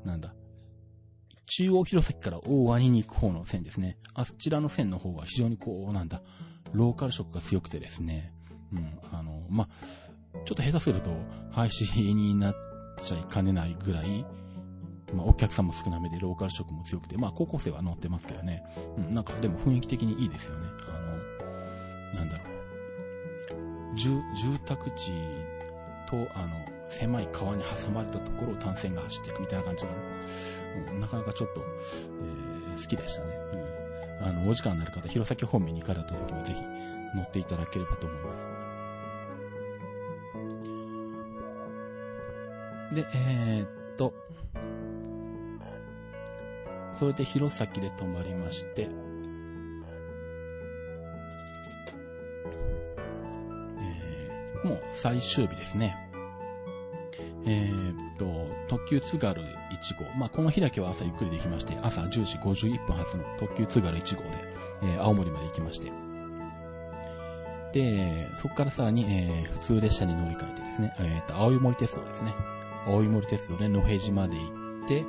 ー、なんだ。中央弘前から大鰐に行く方の線ですね。あちらの線の方は非常にこう、なんだ、ローカル色が強くてですね。うん、あの、まあ、ちょっと下手すると廃止になっちゃいかねないぐらい、まあ、お客さんも少なめでローカル色も強くて、まあ、高校生は乗ってますけどね。うん、なんか、でも雰囲気的にいいですよね。あの、なんだろう。住、住宅地と、あの、狭い川に挟まれたところを単線が走っていくみたいな感じが、ね、うん、なかなかちょっと、えー、好きでしたね。うん。あの、お時間になる方、弘前方面に行かれた時はぜひ乗っていただければと思います。で、えー、っと、それで弘前で泊まりまして、えーもう最終日ですね。えー、っと、特急津軽1号。まあ、この日だけは朝ゆっくりできまして、朝10時51分発の特急津軽1号で、えー、青森まで行きまして。で、そこからさらに、えー、普通列車に乗り換えてですね、えー、っと、青森鉄道ですね。青森鉄道で野辺島で行って、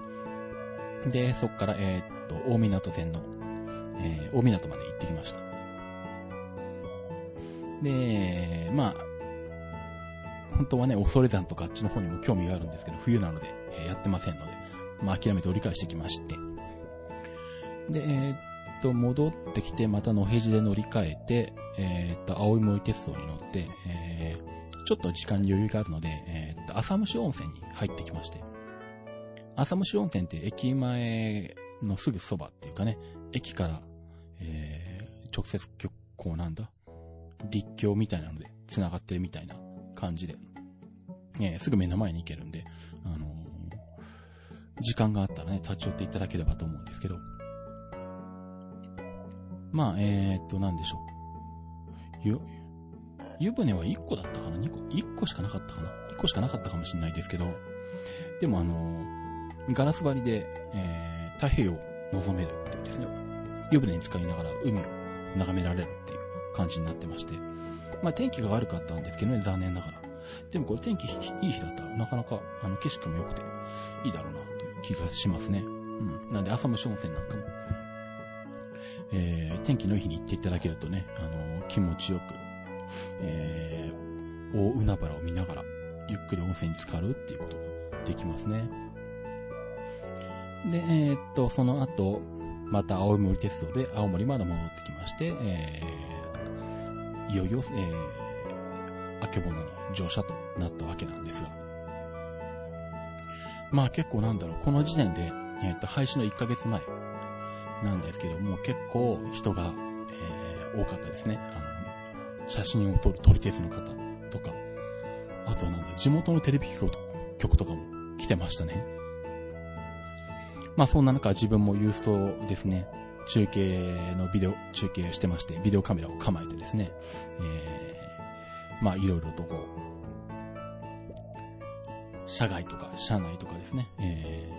で、そこから、えー、っと、大港線の、えー、大港まで行ってきました。で、まあ、本当はね、恐山とかあっちの方にも興味があるんですけど、冬なので、えー、やってませんので、まあ、諦めて折り返してきまして。で、えー、っと、戻ってきて、また野辺地で乗り換えて、え、っと、青い森鉄道に乗って、えー、ちょっと時間に余裕があるので、え、っと、浅虫温泉に入ってきまして。浅虫温泉って駅前のすぐそばっていうかね、駅から、えー、直接、こうなんだ、立教みたいなので繋がってるみたいな感じで、えー、すぐ目の前に行けるんで、あのー、時間があったらね、立ち寄っていただければと思うんですけど、まあ、えー、っと、なんでしょう。湯、湯船は1個だったかな ?2 個 ?1 個しかなかったかな ?1 個しかなかったかもしれないですけど、でもあのー、ガラス張りで、えー、太平洋を望めるっていうですね、湯船に使いながら海を眺められるっていう感じになってまして、まあ天気が悪かったんですけどね、残念ながら。でもこれ天気いい日だったらなかなかあの景色も良くていいだろうなという気がしますね。うん。なんで朝虫温泉なんかもえー、天気のいい日に行っていただけるとね、あのー、気持ちよく、えー、大海原を見ながら、ゆっくり温泉に浸かるっていうことができますね。で、えー、っと、その後、また青森鉄道で青森まで戻ってきまして、えー、いよいよ、えー、あけぼのに乗車となったわけなんですが。まあ結構なんだろう、この時点で、えー、っと、廃止の1ヶ月前なんですけども、結構人が、えー、多かったですね。あの、写真を撮る撮り鉄の方とか、あとはなんだ、地元のテレビ局とかも来てましたね。まあそんな中自分もユーストですね、中継のビデオ、中継してまして、ビデオカメラを構えてですね、えー、まあいろいろとこう、車外とか車内とかですね、え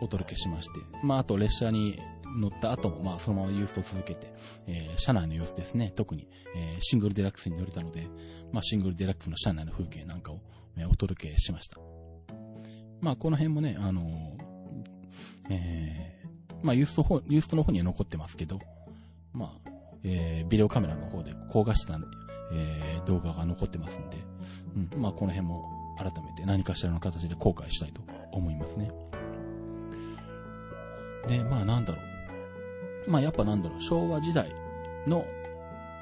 ー、お届けしまして、まああと列車に乗った後も、まあ、そのままユースト続けて、えー、車内の様子ですね、特に、えー、シングルデラックスに乗れたので、まあ、シングルデラックスの車内の風景なんかを、えー、お届けしました。まあ、この辺もね、あのー、えー、まあ、ユースト方、ユーストの方には残ってますけど、まあ、えー、ビデオカメラの方で高画質な、えー、動画が残ってますんで、うん、まあ、この辺も改めて何かしらの形で後悔したいと思いますね。で、まあなんだろう。まあやっぱなんだろう、昭和時代の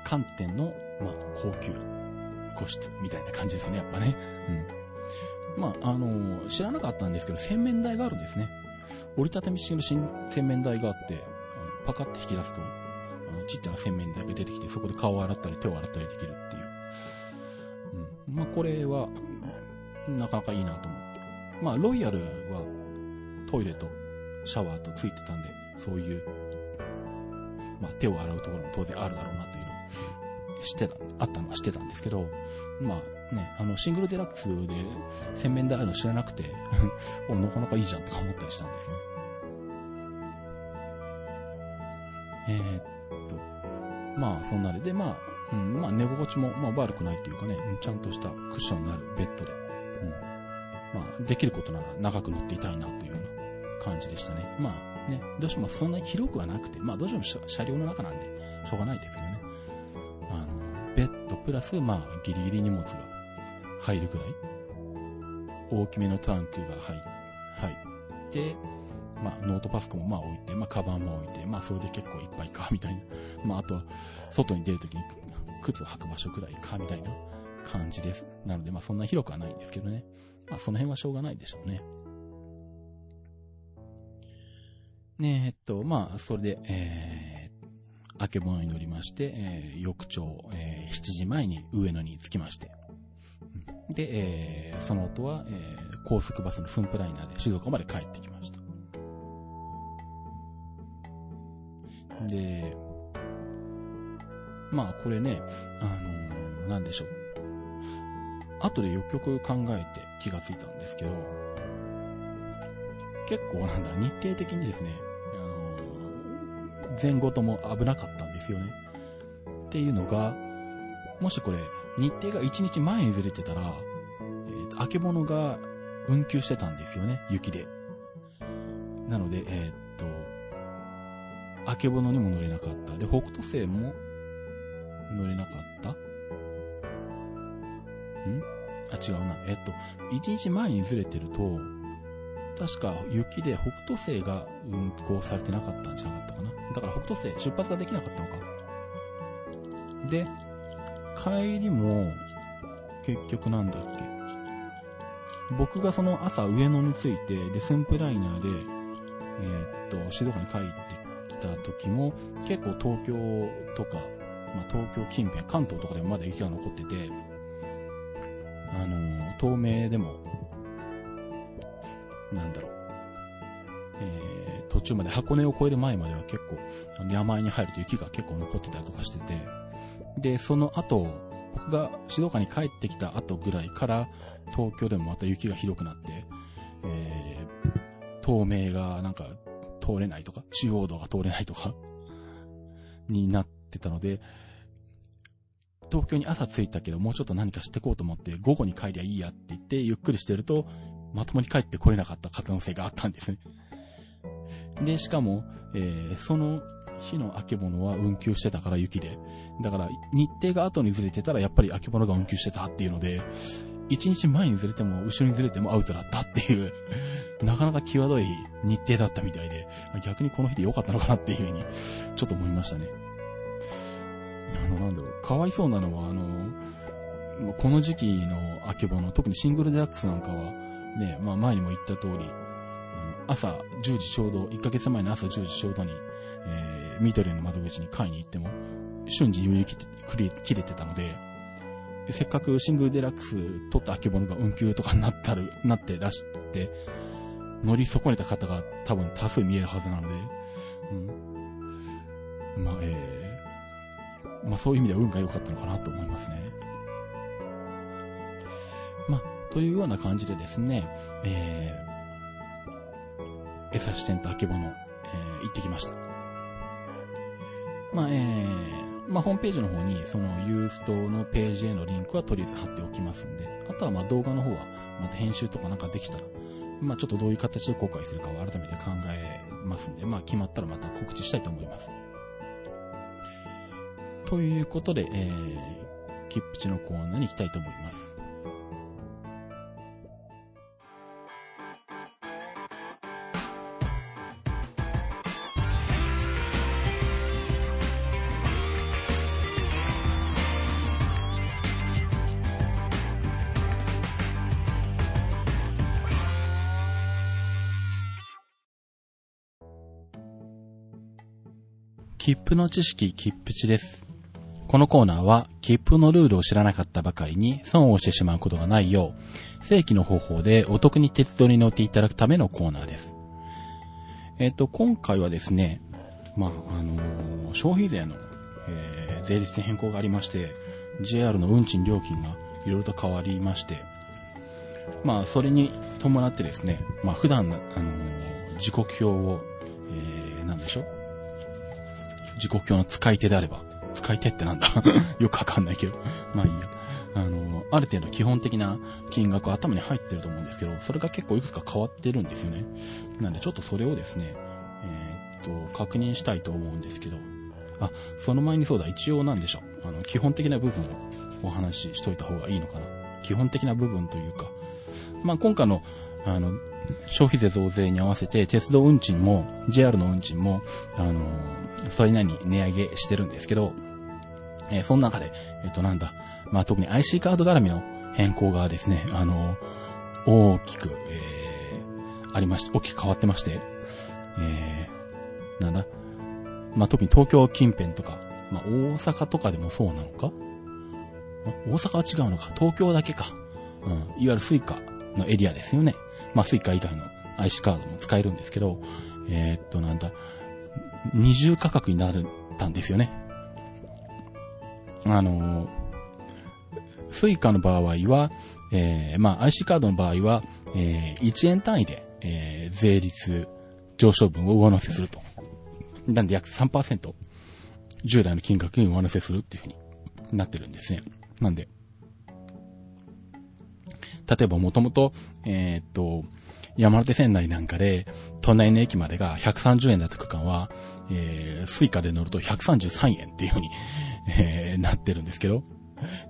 観点の、まあ高級個室みたいな感じですね、やっぱね。うん。まあ、あのー、知らなかったんですけど、洗面台があるんですね。折りたたみ式の洗面台があって、パカって引き出すと、あのちっちゃな洗面台が出てきて、そこで顔を洗ったり手を洗ったりできるっていう。うん。まあ、これは、なかなかいいなと思って。まあ、ロイヤルはトイレとシャワーとついてたんで、そういうまあ、手を洗うところも当然あるだろうなとしてた、あったのはしてたんですけど、まあね、あの、シングルデラックスで洗面台あるの知らなくて お、なかなかいいじゃんとか思ったりしたんですよね。えー、っと、まあ、そんなで、で、まあ、うん、まあ、寝心地も、まあ、悪くないというかね、ちゃんとしたクッションのあるベッドで、うん、まあ、できることなら長く乗っていたいなというような感じでしたね。まあ、ね、どうしてもそんなに広くはなくて、まあどうしても車両の中なんで、しょうがないですよね。プラス、まあギリギリ荷物が入るぐらい、大きめのトランクが入って、まあノートパソコンもまあ置いて、まあカバンも置いて、まあそれで結構いっぱいか、みたいな。まああとは、外に出るときに靴を履く場所くらいか、みたいな感じです。なのでまあそんな広くはないんですけどね。まあその辺はしょうがないでしょうね。ねえっと、まあ、それで、えー、あけぼのに乗りまして、えー、翌朝、えー、7時前に上野に着きまして、で、えー、その後は、えー、高速バスのフンプライナーで静岡まで帰ってきました。で、まあ、これね、あのー、なんでしょう。後でよくよく考えて気がついたんですけど、結構なんだ、日程的にですね、前後とも危なかったんですよね。っていうのが、もしこれ、日程が1日前にずれてたら、えー、あけぼのが運休してたんですよね、雪で。なので、えー、っと、あけぼのにも乗れなかった。で、北斗星も乗れなかった？ん？あ、違うな。えっと、1日前にずれてると、確か雪で北斗星が運行されてなかったんじゃなかったかな。だから北斗星出発ができなかったのか。で、帰りも、結局なんだっけ。僕がその朝上野に着いて、で、スンプライナーで、えー、っと、静岡に帰ってきた時も、結構東京とか、まあ、東京近辺、関東とかでもまだ雪が残ってて、あのー、東名でも、なんだろう、えー、途中まで箱根を越える前までは結構、山あいに入ると雪が結構残ってたりとかしてて、で、その後、僕が静岡に帰ってきた後ぐらいから、東京でもまた雪がひどくなって、えー、透明がなんか通れないとか、中央道が通れないとか になってたので、東京に朝着いたけど、もうちょっと何かしてこうと思って、午後に帰りゃいいやって言って、ゆっくりしてると、まともに帰ってこれなかった可能性があったんですね。で、しかも、えー、その日のあけぼのは運休してたから雪で。だから、日程が後にずれてたら、やっぱりあけぼのが運休してたっていうので、一日前にずれても、後ろにずれてもアウトだったっていうなかなか際どい日程だったみたいで、逆にこの日で良かったのかなっていうふうに、ちょっと思いましたね。あの、なんだろう、かわいそうなのは、あの、この時期のあけぼの、特にシングルデラックスなんかは、ね、まあ前にも言った通り、朝10時ちょうど、1ヶ月前の朝10時ちょうどに、えー、ミートレーの窓口に買いに行っても、瞬時に売り切れてたので、せっかくシングルデラックス取ったあけぼのが運休とかになったる、なってらして、乗り損ねた方が多分多数見えるはずなので、うん。まあ、えー、まあそういう意味では運が良かったのかなと思いますね。まあ、というような感じでですね、えー、餌支店とあけぼの、えー、行ってきました。まあ、えー、まあ、ホームページの方に、そのユーストのページへのリンクはとりあえず貼っておきますんで、あとはま動画の方は、また編集とかなんかできたら、まあ、ちょっとどういう形で公開するかを改めて考えますんで、まあ、決まったらまた告知したいと思います。ということで、えー、キップチのコーナーに行きたいと思います。切符の知識、切符値です。このコーナーは、切符のルールを知らなかったばかりに損をしてしまうことがないよう、正規の方法でお得に鉄道に乗っていただくためのコーナーです。えっ、ー、と、今回はですね、まあ、あのー、消費税の、えー、税率に変更がありまして、JR の運賃料金がいろいろと変わりまして、まあ、それに伴ってですね、まあ、普段、あの、時刻表を、えー、なんでしょう？時刻表の使い手であれば、使い手ってなんだ？よくわかんないけど。まあいいや。あの、ある程度基本的な金額は頭に入ってると思うんですけど、それが結構いくつか変わってるんですよね。なんでちょっとそれをですね、えー、っと、確認したいと思うんですけど、あ、その前にそうだ、一応なんでしょう。あの、基本的な部分をお話ししといた方がいいのかな。基本的な部分というか、まあ今回の、あの、消費税増税に合わせて鉄道運賃も JR の運賃も、あの、それなりに値上げしてるんですけど、えー、その中で、えっ、ー、となんだ、まあ、特に IC カード絡みの変更がですね、あの、大きく、えー、ありまして、大きく変わってまして、えー、なんだ、まあ、特に東京近辺とか、まあ、大阪とかでもそうなのか？大阪は違うのか？東京だけか。うん。いわゆるスイカのエリアですよね。まあ、スイカ以外の IC カードも使えるんですけど、えー、っと、なんだ、二重価格になったんですよね。あの、スイカの場合は、えー、まあ、IC カードの場合は、えー、1円単位で、えー、税率上昇分を上乗せすると。なんで約3%、従来の金額に上乗せするっていうふうになってるんですね。なんで、例えばもともと、えー、っと、山手線内なんかで、都内の駅までが130円だった区間は、えー、スイカで乗ると133円っていう風に、えー、なってるんですけど。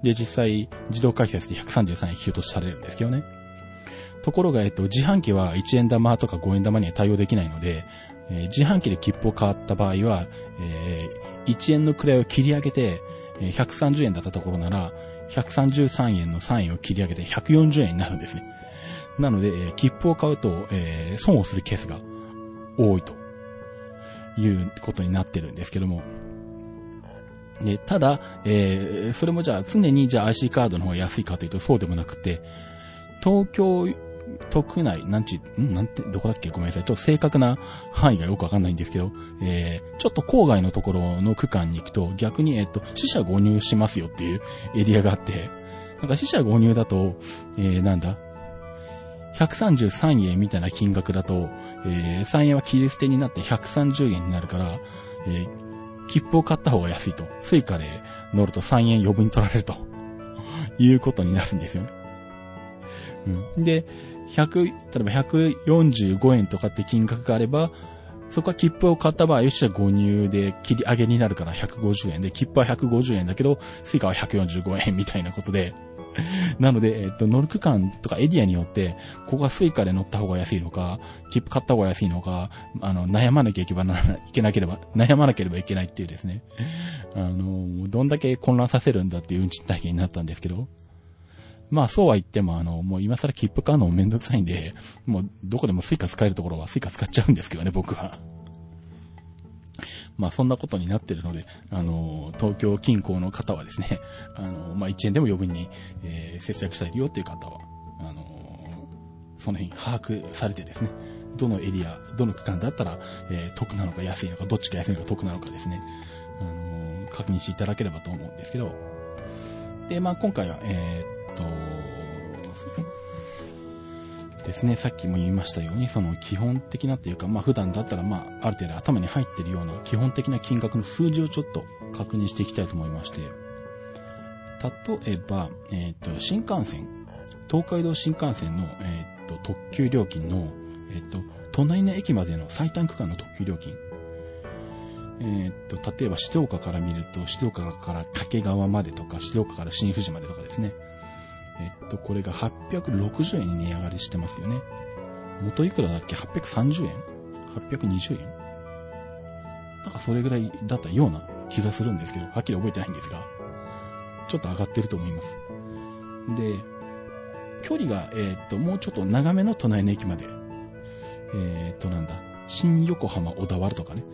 で、実際、自動改札で133円引き落としされるんですけどね。ところが、えっと、自販機は1円玉とか5円玉には対応できないので、えー、自販機で切符を買った場合は、えー、1円の位を切り上げて、えー、130円だったところなら、133円の3円を切り上げて140円になるんですね。なので、えー、切符を買うと、えー、損をするケースが多いということになってるんですけども。で、ただ、えー、それもじゃあ常にじゃあ IC カードの方が安いかというとそうでもなくて、東京都区内、なんち、んなんて、どこだっけごめんなさい。ちょっと正確な範囲がよくわかんないんですけど、えー、ちょっと郊外のところの区間に行くと、逆に、えっと、死者誤入しますよっていうエリアがあって、なんか死者誤入だと、えー、なんだ、133円みたいな金額だと、えー、3円は切り捨てになって130円になるから、えー、切符を買った方が安いと。スイカで乗ると3円余分に取られると。いうことになるんですよね。うん。で、100、例えば145円とかって金額があれば、そこは切符を買った場合、よしじゃ購入で切り上げになるから150円で、切符は150円だけど、スイカは145円みたいなことで、なので、えっと、乗る区間とかエリアによって、ここはスイカで乗った方が安いのか、切符買った方が安いのか、あの、悩まなきゃいけばな、いけなければ、悩まなければいけないっていうですね。あの、どんだけ混乱させるんだっていう運賃体系になったんですけど、まあそうは言っても、あの、もう今更切符買うのもめんどくさいんで、もうどこでもスイカ使えるところはスイカ使っちゃうんですけどね、僕は。まあそんなことになってるので、あの、東京近郊の方はですね、あの、まあ1円でも余分に、えー、節約したいよっていう方は、あの、その辺把握されてですね、どのエリア、どの区間だったら、えー、得なのか安いのか、どっちが安いのか得なのかですね、あの、確認していただければと思うんですけど、で、まあ今回は、えー、と、ですね、さっきも言いましたように、その基本的なっていうか、まあ普段だったら、まあある程度頭に入ってるような基本的な金額の数字をちょっと確認していきたいと思いまして、例えば、えっ、ー、と、新幹線、東海道新幹線の、えっ、ー、と、特急料金の、えっ、ー、と、隣の駅までの最短区間の特急料金。えっと、例えば静岡から見ると、静岡から掛川までとか、静岡から新富士までとかですね。えっと、これが860円に値上がりしてますよね。元いくらだっけ ?830 円 ?820 円？なんかそれぐらいだったような気がするんですけど、はっきり覚えてないんですが、ちょっと上がってると思います。で、距離が、えー、っと、もうちょっと長めの隣の駅まで、えー、っと、なんだ、新横浜小田原とかね。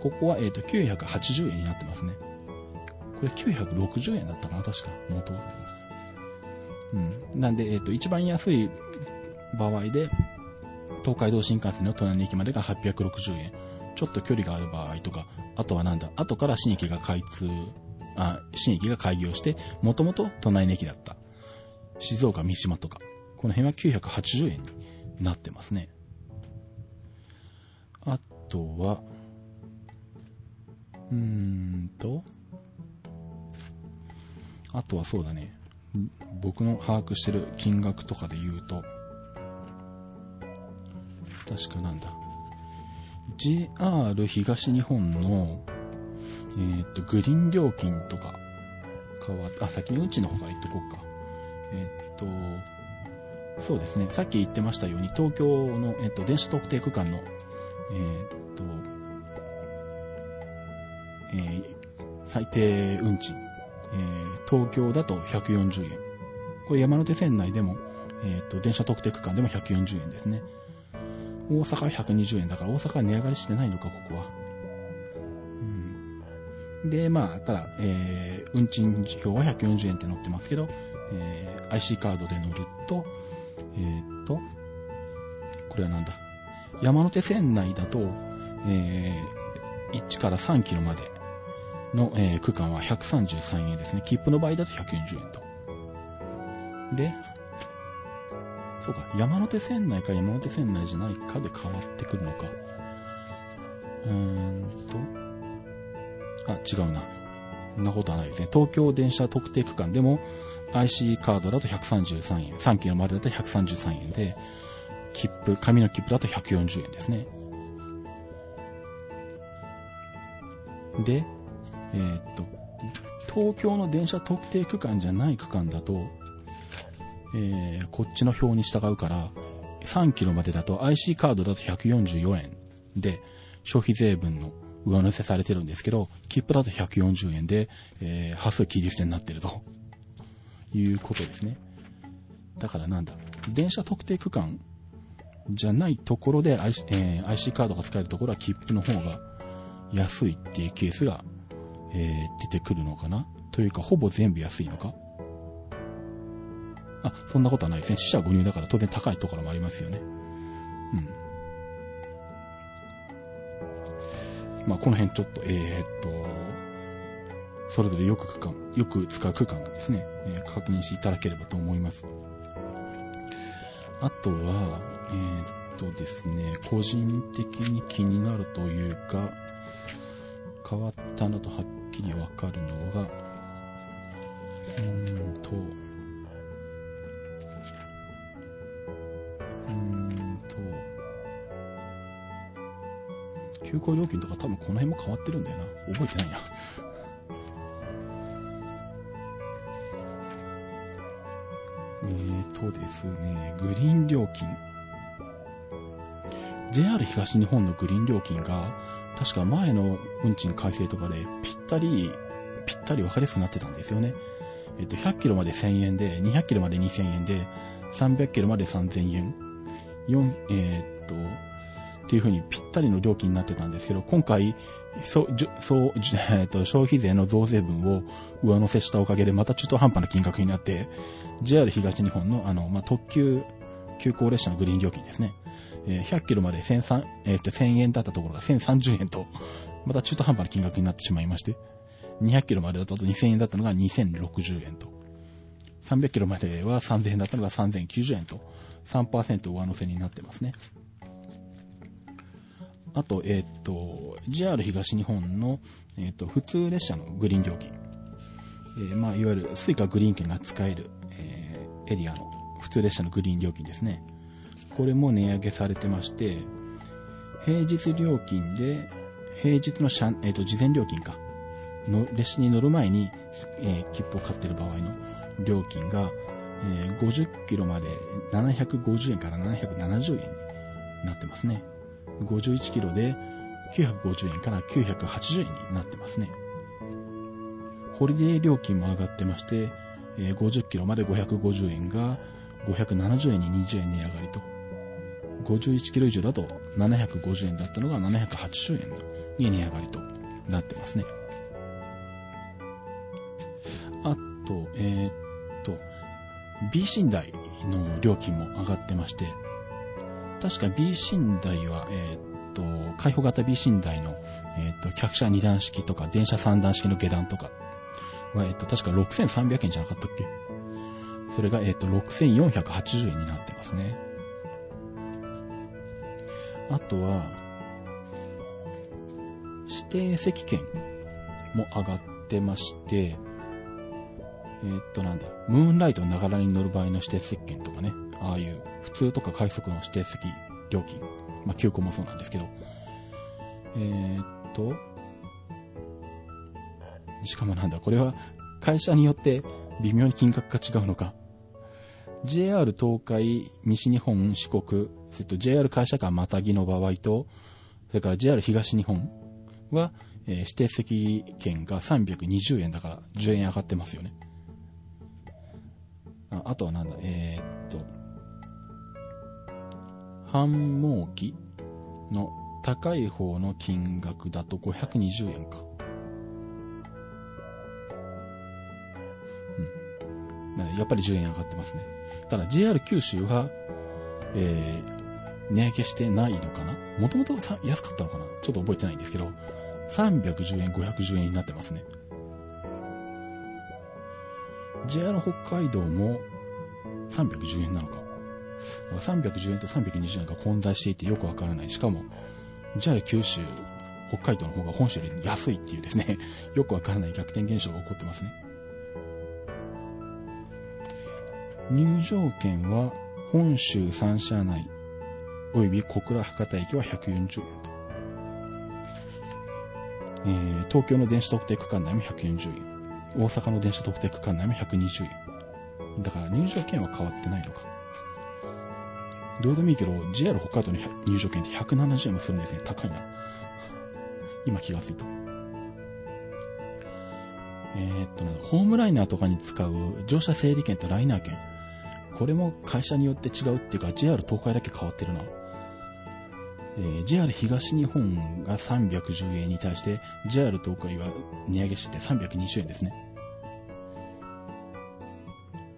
ここは、えー、っと、980円になってますね。これ960円だったかな？確か、元。うん。なんで、えっ、ー、と、一番安い場合で、東海道新幹線の隣の駅までが860円。ちょっと距離がある場合とか、あとはなんだ、後から新駅が開通、あ、新駅が開業して、もともと隣の駅だった。静岡三島とか、この辺は980円になってますね。あとは、うーんと、あとはそうだね。僕の把握してる金額とかで言うと、確かなんだ。JR 東日本の、えー、っと、グリーン料金とか変わあ、先にうちの方から言っとこうか。えー、っと、そうですね。さっき言ってましたように、東京の、え、っと、電車特定区間の、えー、っと、えー、最低運賃えー、東京だと140円。これ山手線内でも、えっ、ー、と、電車特定区間でも140円ですね。大阪は120円だから大阪は値上がりしてないのか、ここは。うん、で、まあ、ただ、えー、運賃表は140円って載ってますけど、えー、IC カードで乗ると、えっ、と、これはなんだ。山手線内だと、えー、1から3キロまでの、えー、区間は133円ですね。切符の場合だと140円と。で、そうか、山手線内か山手線内じゃないかで変わってくるのか。うーんと、あ、違うな。そんなことはないですね。東京電車特定区間でも IC カードだと133円、3キロまでだと133円で、切符、紙の切符だと140円ですね。で、えー、っと、東京の電車特定区間じゃない区間だと、えー、こっちの表に従うから、3キロまでだと IC カードだと144円で、消費税分の上乗せされてるんですけど、切符だと140円で、えー、端数切り捨てになってるということですね。だからなんだ、電車特定区間じゃないところで IC,、えー、IC カードが使えるところは切符の方が安いっていうケースが、えー、出てくるのかな？というか、ほぼ全部安いのか？あ、そんなことはないですね。死者誤入だから当然高いところもありますよね。うん。まあ、この辺ちょっと、えー、っと、それぞれよく区間、よく使う区間ですね、えー、確認していただければと思います。あとは、えー、っとですね、個人的に気になるというか、変わったのとはっきりわかるのが、うーんと、うーんと、休校料金とか多分この辺も変わってるんだよな。覚えてないな。えーとですね、グリーン料金。JR 東日本のグリーン料金が、確か前の運賃改正とかでぴったり、ぴったり分かりやすくなってたんですよね。えっと、100キロまで1000円で、200キロまで2000円で、300キロまで3000円。4、えー、っと、っていう風にぴったりの料金になってたんですけど、今回、そう、そう、えっと、消費税の増税分を上乗せしたおかげで、また中途半端な金額になって、JR 東日本の、あの、まあ、特急、急行列車のグリーン料金ですね。えー、100キロまで1003、えー、1000円だったところが1030円と、また中途半端な金額になってしまいまして、200キロまでだと2000円だったのが2060円と、300キロまでは3000円だったのが3090円と、3%上乗せになってますね。あと、えっ、ー、と、JR 東日本の、えっ、ー、と、普通列車のグリーン料金。えー、まあ、いわゆるスイカグリーン券が使える、えー、エリアの普通列車のグリーン料金ですね。これも値上げされてまして、平日料金で、平日の車、えっ、ー、と、事前料金か。の、列車に乗る前に、えー、切符を買ってる場合の料金が、えー、50キロまで750円から770円になってますね。51キロで950円から980円になってますね。ホリデー料金も上がってまして、えー、50キロまで550円が570円に20円値上がりと、51キロ以上だと750円だったのが780円に値上がりとなってますね。あと、えー、っと、B 寝台の料金も上がってまして、確か B 寝台は、えー、っと、開放型 B 寝台の、えー、っと、客車2段式とか、電車3段式の下段とかは、えっと、確か6300円じゃなかったっけそれが、えっと、6480円になってますね。あとは、指定席券も上がってまして、えー、っとなんだ、ムーンライトのながらに乗る場合の指定席券とかね、ああいう普通とか快速の指定席料金、まあ、急行もそうなんですけど、えー、っと、しかもなんだ、これは会社によって微妙に金額が違うのか。JR 東海、西日本、四国、それと JR 会社間またぎの場合と、それから JR 東日本は、えー、指定席券が320円だから10円上がってますよね。ああとはなんだ、えー、っと、繁忙期の高い方の金額だと520円か。やっぱり10円上がってますね。ただ JR 九州は、えー、値上げしてないのかな？もともと安かったのかな？ちょっと覚えてないんですけど、310円、510円になってますね。JR 北海道も310円なのか。310円と320円が混在していてよくわからない。しかも、JR 九州、北海道の方が本州より安いっていうですね、よくわからない逆転現象が起こってますね。入場券は本州3社内及び小倉博多駅は140円と。えー、東京の電車特定区間内も140円。大阪の電車特定区間内も120円。だから入場券は変わってないのか。どうでもいいけど、JR 北海道の入場券って170円もするんですね。高いな。今気がついた。えー、っとね、ホームライナーとかに使う乗車整理券とライナー券。これも会社によって違うっていうか、JR 東海だけ変わってるな。えー、JR 東日本が310円に対して、JR 東海は値上げしてて320円ですね。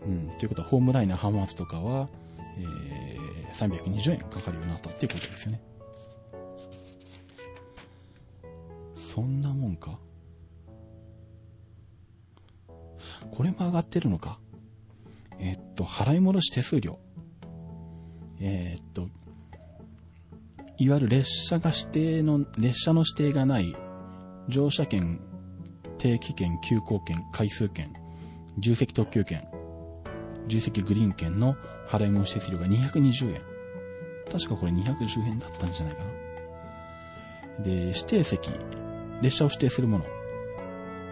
うん。ということは、ホームライナー浜松とかは、えー、320円かかるようになったっていうことですよね。そんなもんか？これも上がってるのか？え、っと、払い戻し手数料。えー、っと、いわゆる列車が指定の、列車の指定がない乗車券、定期券、急行券、回数券、重積特急券、重積グリーン券の払い戻し手数料が220円。確かこれ210円だったんじゃないかな。で、指定席、列車を指定するもの、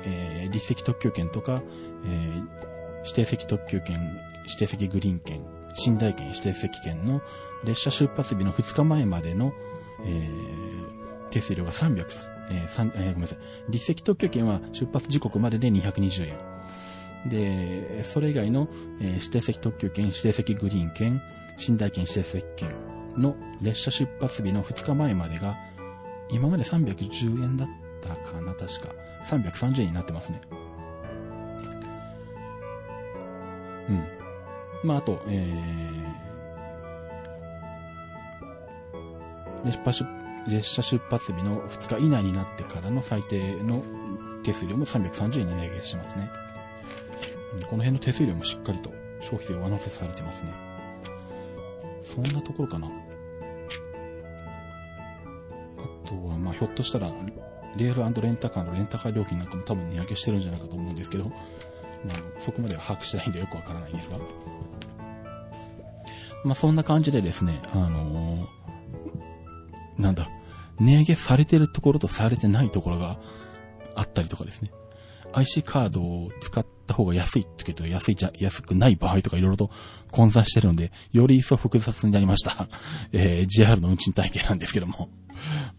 えー、立席特急券とか、えー、指定席特急券、指定席グリーン券、寝台券、指定席券の列車出発日の2日前までの、えー、手数料が300、えーえー、ごめんなさい。立席特急券は出発時刻までで220円。で、それ以外の、えー、指定席特急券、指定席グリーン券、寝台券、指定席券の列車出発日の2日前までが、今まで310円だったかな、確か。330円になってますね。まあ、あと、えー、列車列車出発日の2日以内になってからの最低の手数料も330円に値上げしますね。この辺の手数料もしっかりと消費税を上乗せされてますね。そんなところかな。あとは、まあ、ひょっとしたら、レールレンタカーのレンタカー料金なんかも多分値上げしてるんじゃないかと思うんですけど、まあ、そこまでは把握してないんでよくわからないんですが。まあ、そんな感じでですね、あのー、なんだ、値上げされてるところとされてないところがあったりとかですね。IC カードを使った方が安いって言うと安いじゃ、安くない場合とかいろいろと混在してるので、より一層複雑になりました。えー、JR の運賃体系なんですけども。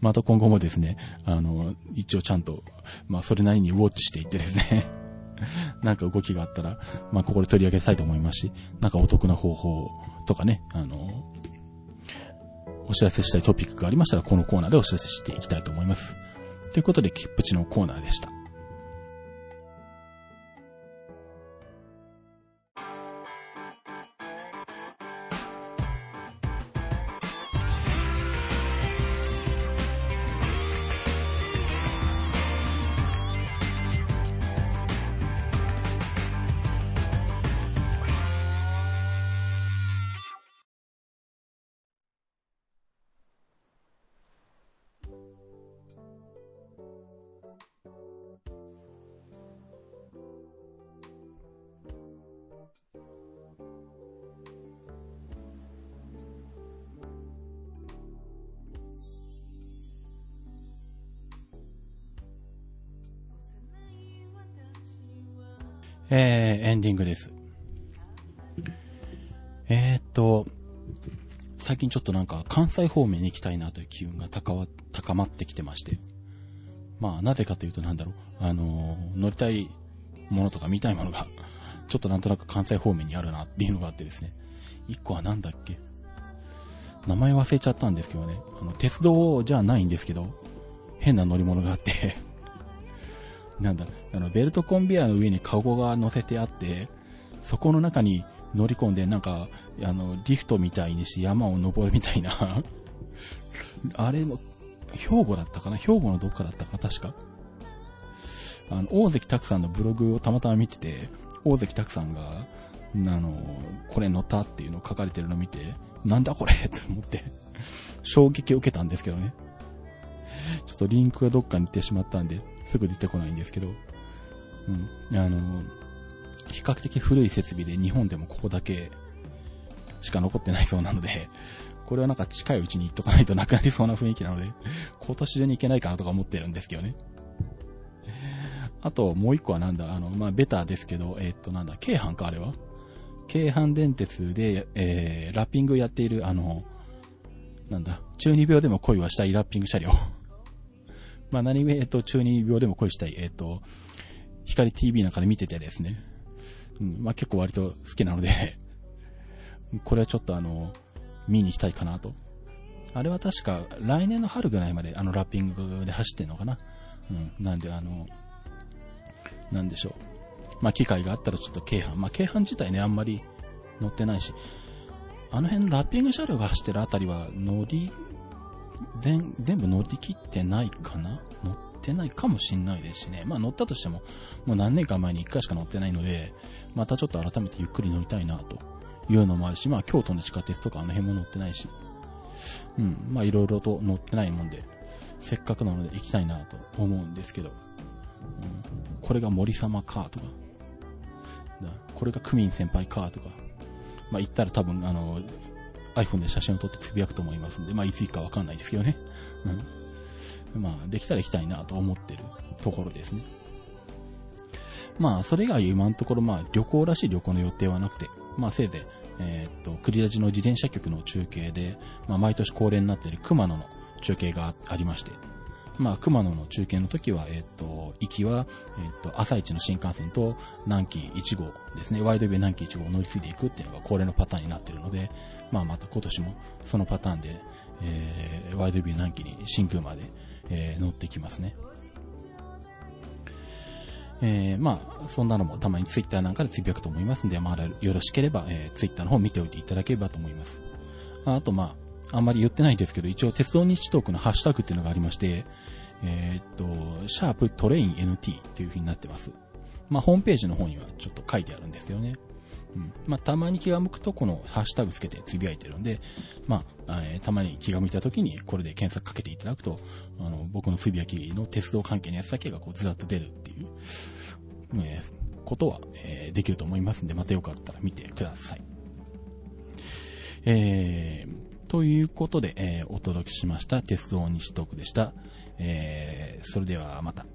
また今後もですね、あの、一応ちゃんと、まあそれなりにウォッチしていってですね、なんか動きがあったら、まあここで取り上げたいと思いますし、なんかお得な方法とかね、あの、お知らせしたいトピックがありましたら、このコーナーでお知らせしていきたいと思います。ということで、キップチのコーナーでした。えー、エンディングです。えー、っと、最近ちょっとなんか関西方面に行きたいなという機運が高高まってきてまして。まあ、なぜかというとなんだろう、あのー、乗りたいものとか見たいものが、ちょっとなんとなく関西方面にあるなっていうのがあってですね。一個はなんだっけ名前忘れちゃったんですけどね。あの、鉄道じゃないんですけど、変な乗り物があってなんだ、あの、ベルトコンベアの上にカゴが乗せてあって、そこの中に乗り込んで、なんか、あの、リフトみたいにして山を登るみたいな あれも、兵庫だったかな？兵庫のどっかだったかな？確か。あの、大関拓さんのブログをたまたま見てて、大関拓さんが、あの、これ乗ったっていうのを書かれてるのを見て、なんだこれ？って思って衝撃を受けたんですけどね。ちょっとリンクがどっかに行ってしまったんで、すぐ出てこないんですけど、うん。あの、比較的古い設備で日本でもここだけしか残ってないそうなので、これはなんか近いうちに行っとかないとなくなりそうな雰囲気なので、今年中に行けないかなとか思ってるんですけどね。あと、もう一個はなんだ、あの、まあ、ベターですけど、えー、っと、なんだ、京阪か、あれは？京阪電鉄で、えー、ラッピングやっている、あの、なんだ、中二病でも恋はしたいラッピング車両。まあ何故、えっと、中二病でも恋したい、えっと、光 TV なんかで見ててですね。うん、まあ結構割と好きなので これはちょっとあの、見に行きたいかなと。あれは確か来年の春ぐらいまであのラッピングで走ってんのかな。うん、なんであの、なんでしょう。まあ機会があったらちょっと京阪、まあ京阪自体ねあんまり乗ってないし、あの辺ラッピング車両が走ってるあたりは乗り、全、全部乗り切ってないかな？乗ってないかもしんないですしね。まあ乗ったとしても、もう何年か前に1回しか乗ってないので、またちょっと改めてゆっくり乗りたいなと。いうのもあるし、まあ京都の地下鉄とかあの辺も乗ってないし、うん、まあいろいろと乗ってないもんで、せっかくなので行きたいなと思うんですけど、うん、これが森様かとか、これがクミン先輩かとか、まあ行ったら多分あの、iPhone で写真を撮ってつぶやくと思いますんで、まあいつ行くかわかんないですけどね。うん。まあできたら行きたいなと思ってるところですね。まあそれ以外今のところまあ旅行らしい旅行の予定はなくて、まあせいぜい、えー、っと、クリラジの自転車局の中継で、まあ毎年恒例になっている熊野の中継がありまして、まあ、熊野の中継の時は、えっ、と、行きは、えっ、と、朝一の新幹線と南紀1号ですね、ワイドウェイ南紀1号を乗り継いでいくっていうのが恒例のパターンになっているので、まあ、また今年もそのパターンで、えー、ワイドウェイ南紀に新宮まで、えー、乗ってきますね。えー、まあ、そんなのもたまにツイッターなんかでつぶやくと思いますんで、まあ、よろしければ、えー、ツイッターの方見ておいていただければと思います。あと、まあ、あんまり言ってないんですけど、一応、鉄道日トークのハッシュタグっていうのがありまして、えー、っと、シャープトレイン NT っていう風になってます。まあ、ホームページの方にはちょっと書いてあるんですけどね。うん。まあ、たまに気が向くと、このハッシュタグつけてつぶやいてるんで、まあ、えー、たまに気が向いた時に、これで検索かけていただくと、あの、僕のつぶやきの鉄道関係のやつだけがこうずらっと出るっていう、えー、ことは、えー、できると思いますんで、またよかったら見てください。えー、ということで、えー、お届けしました鉄道西トークでした。えー、それではまた。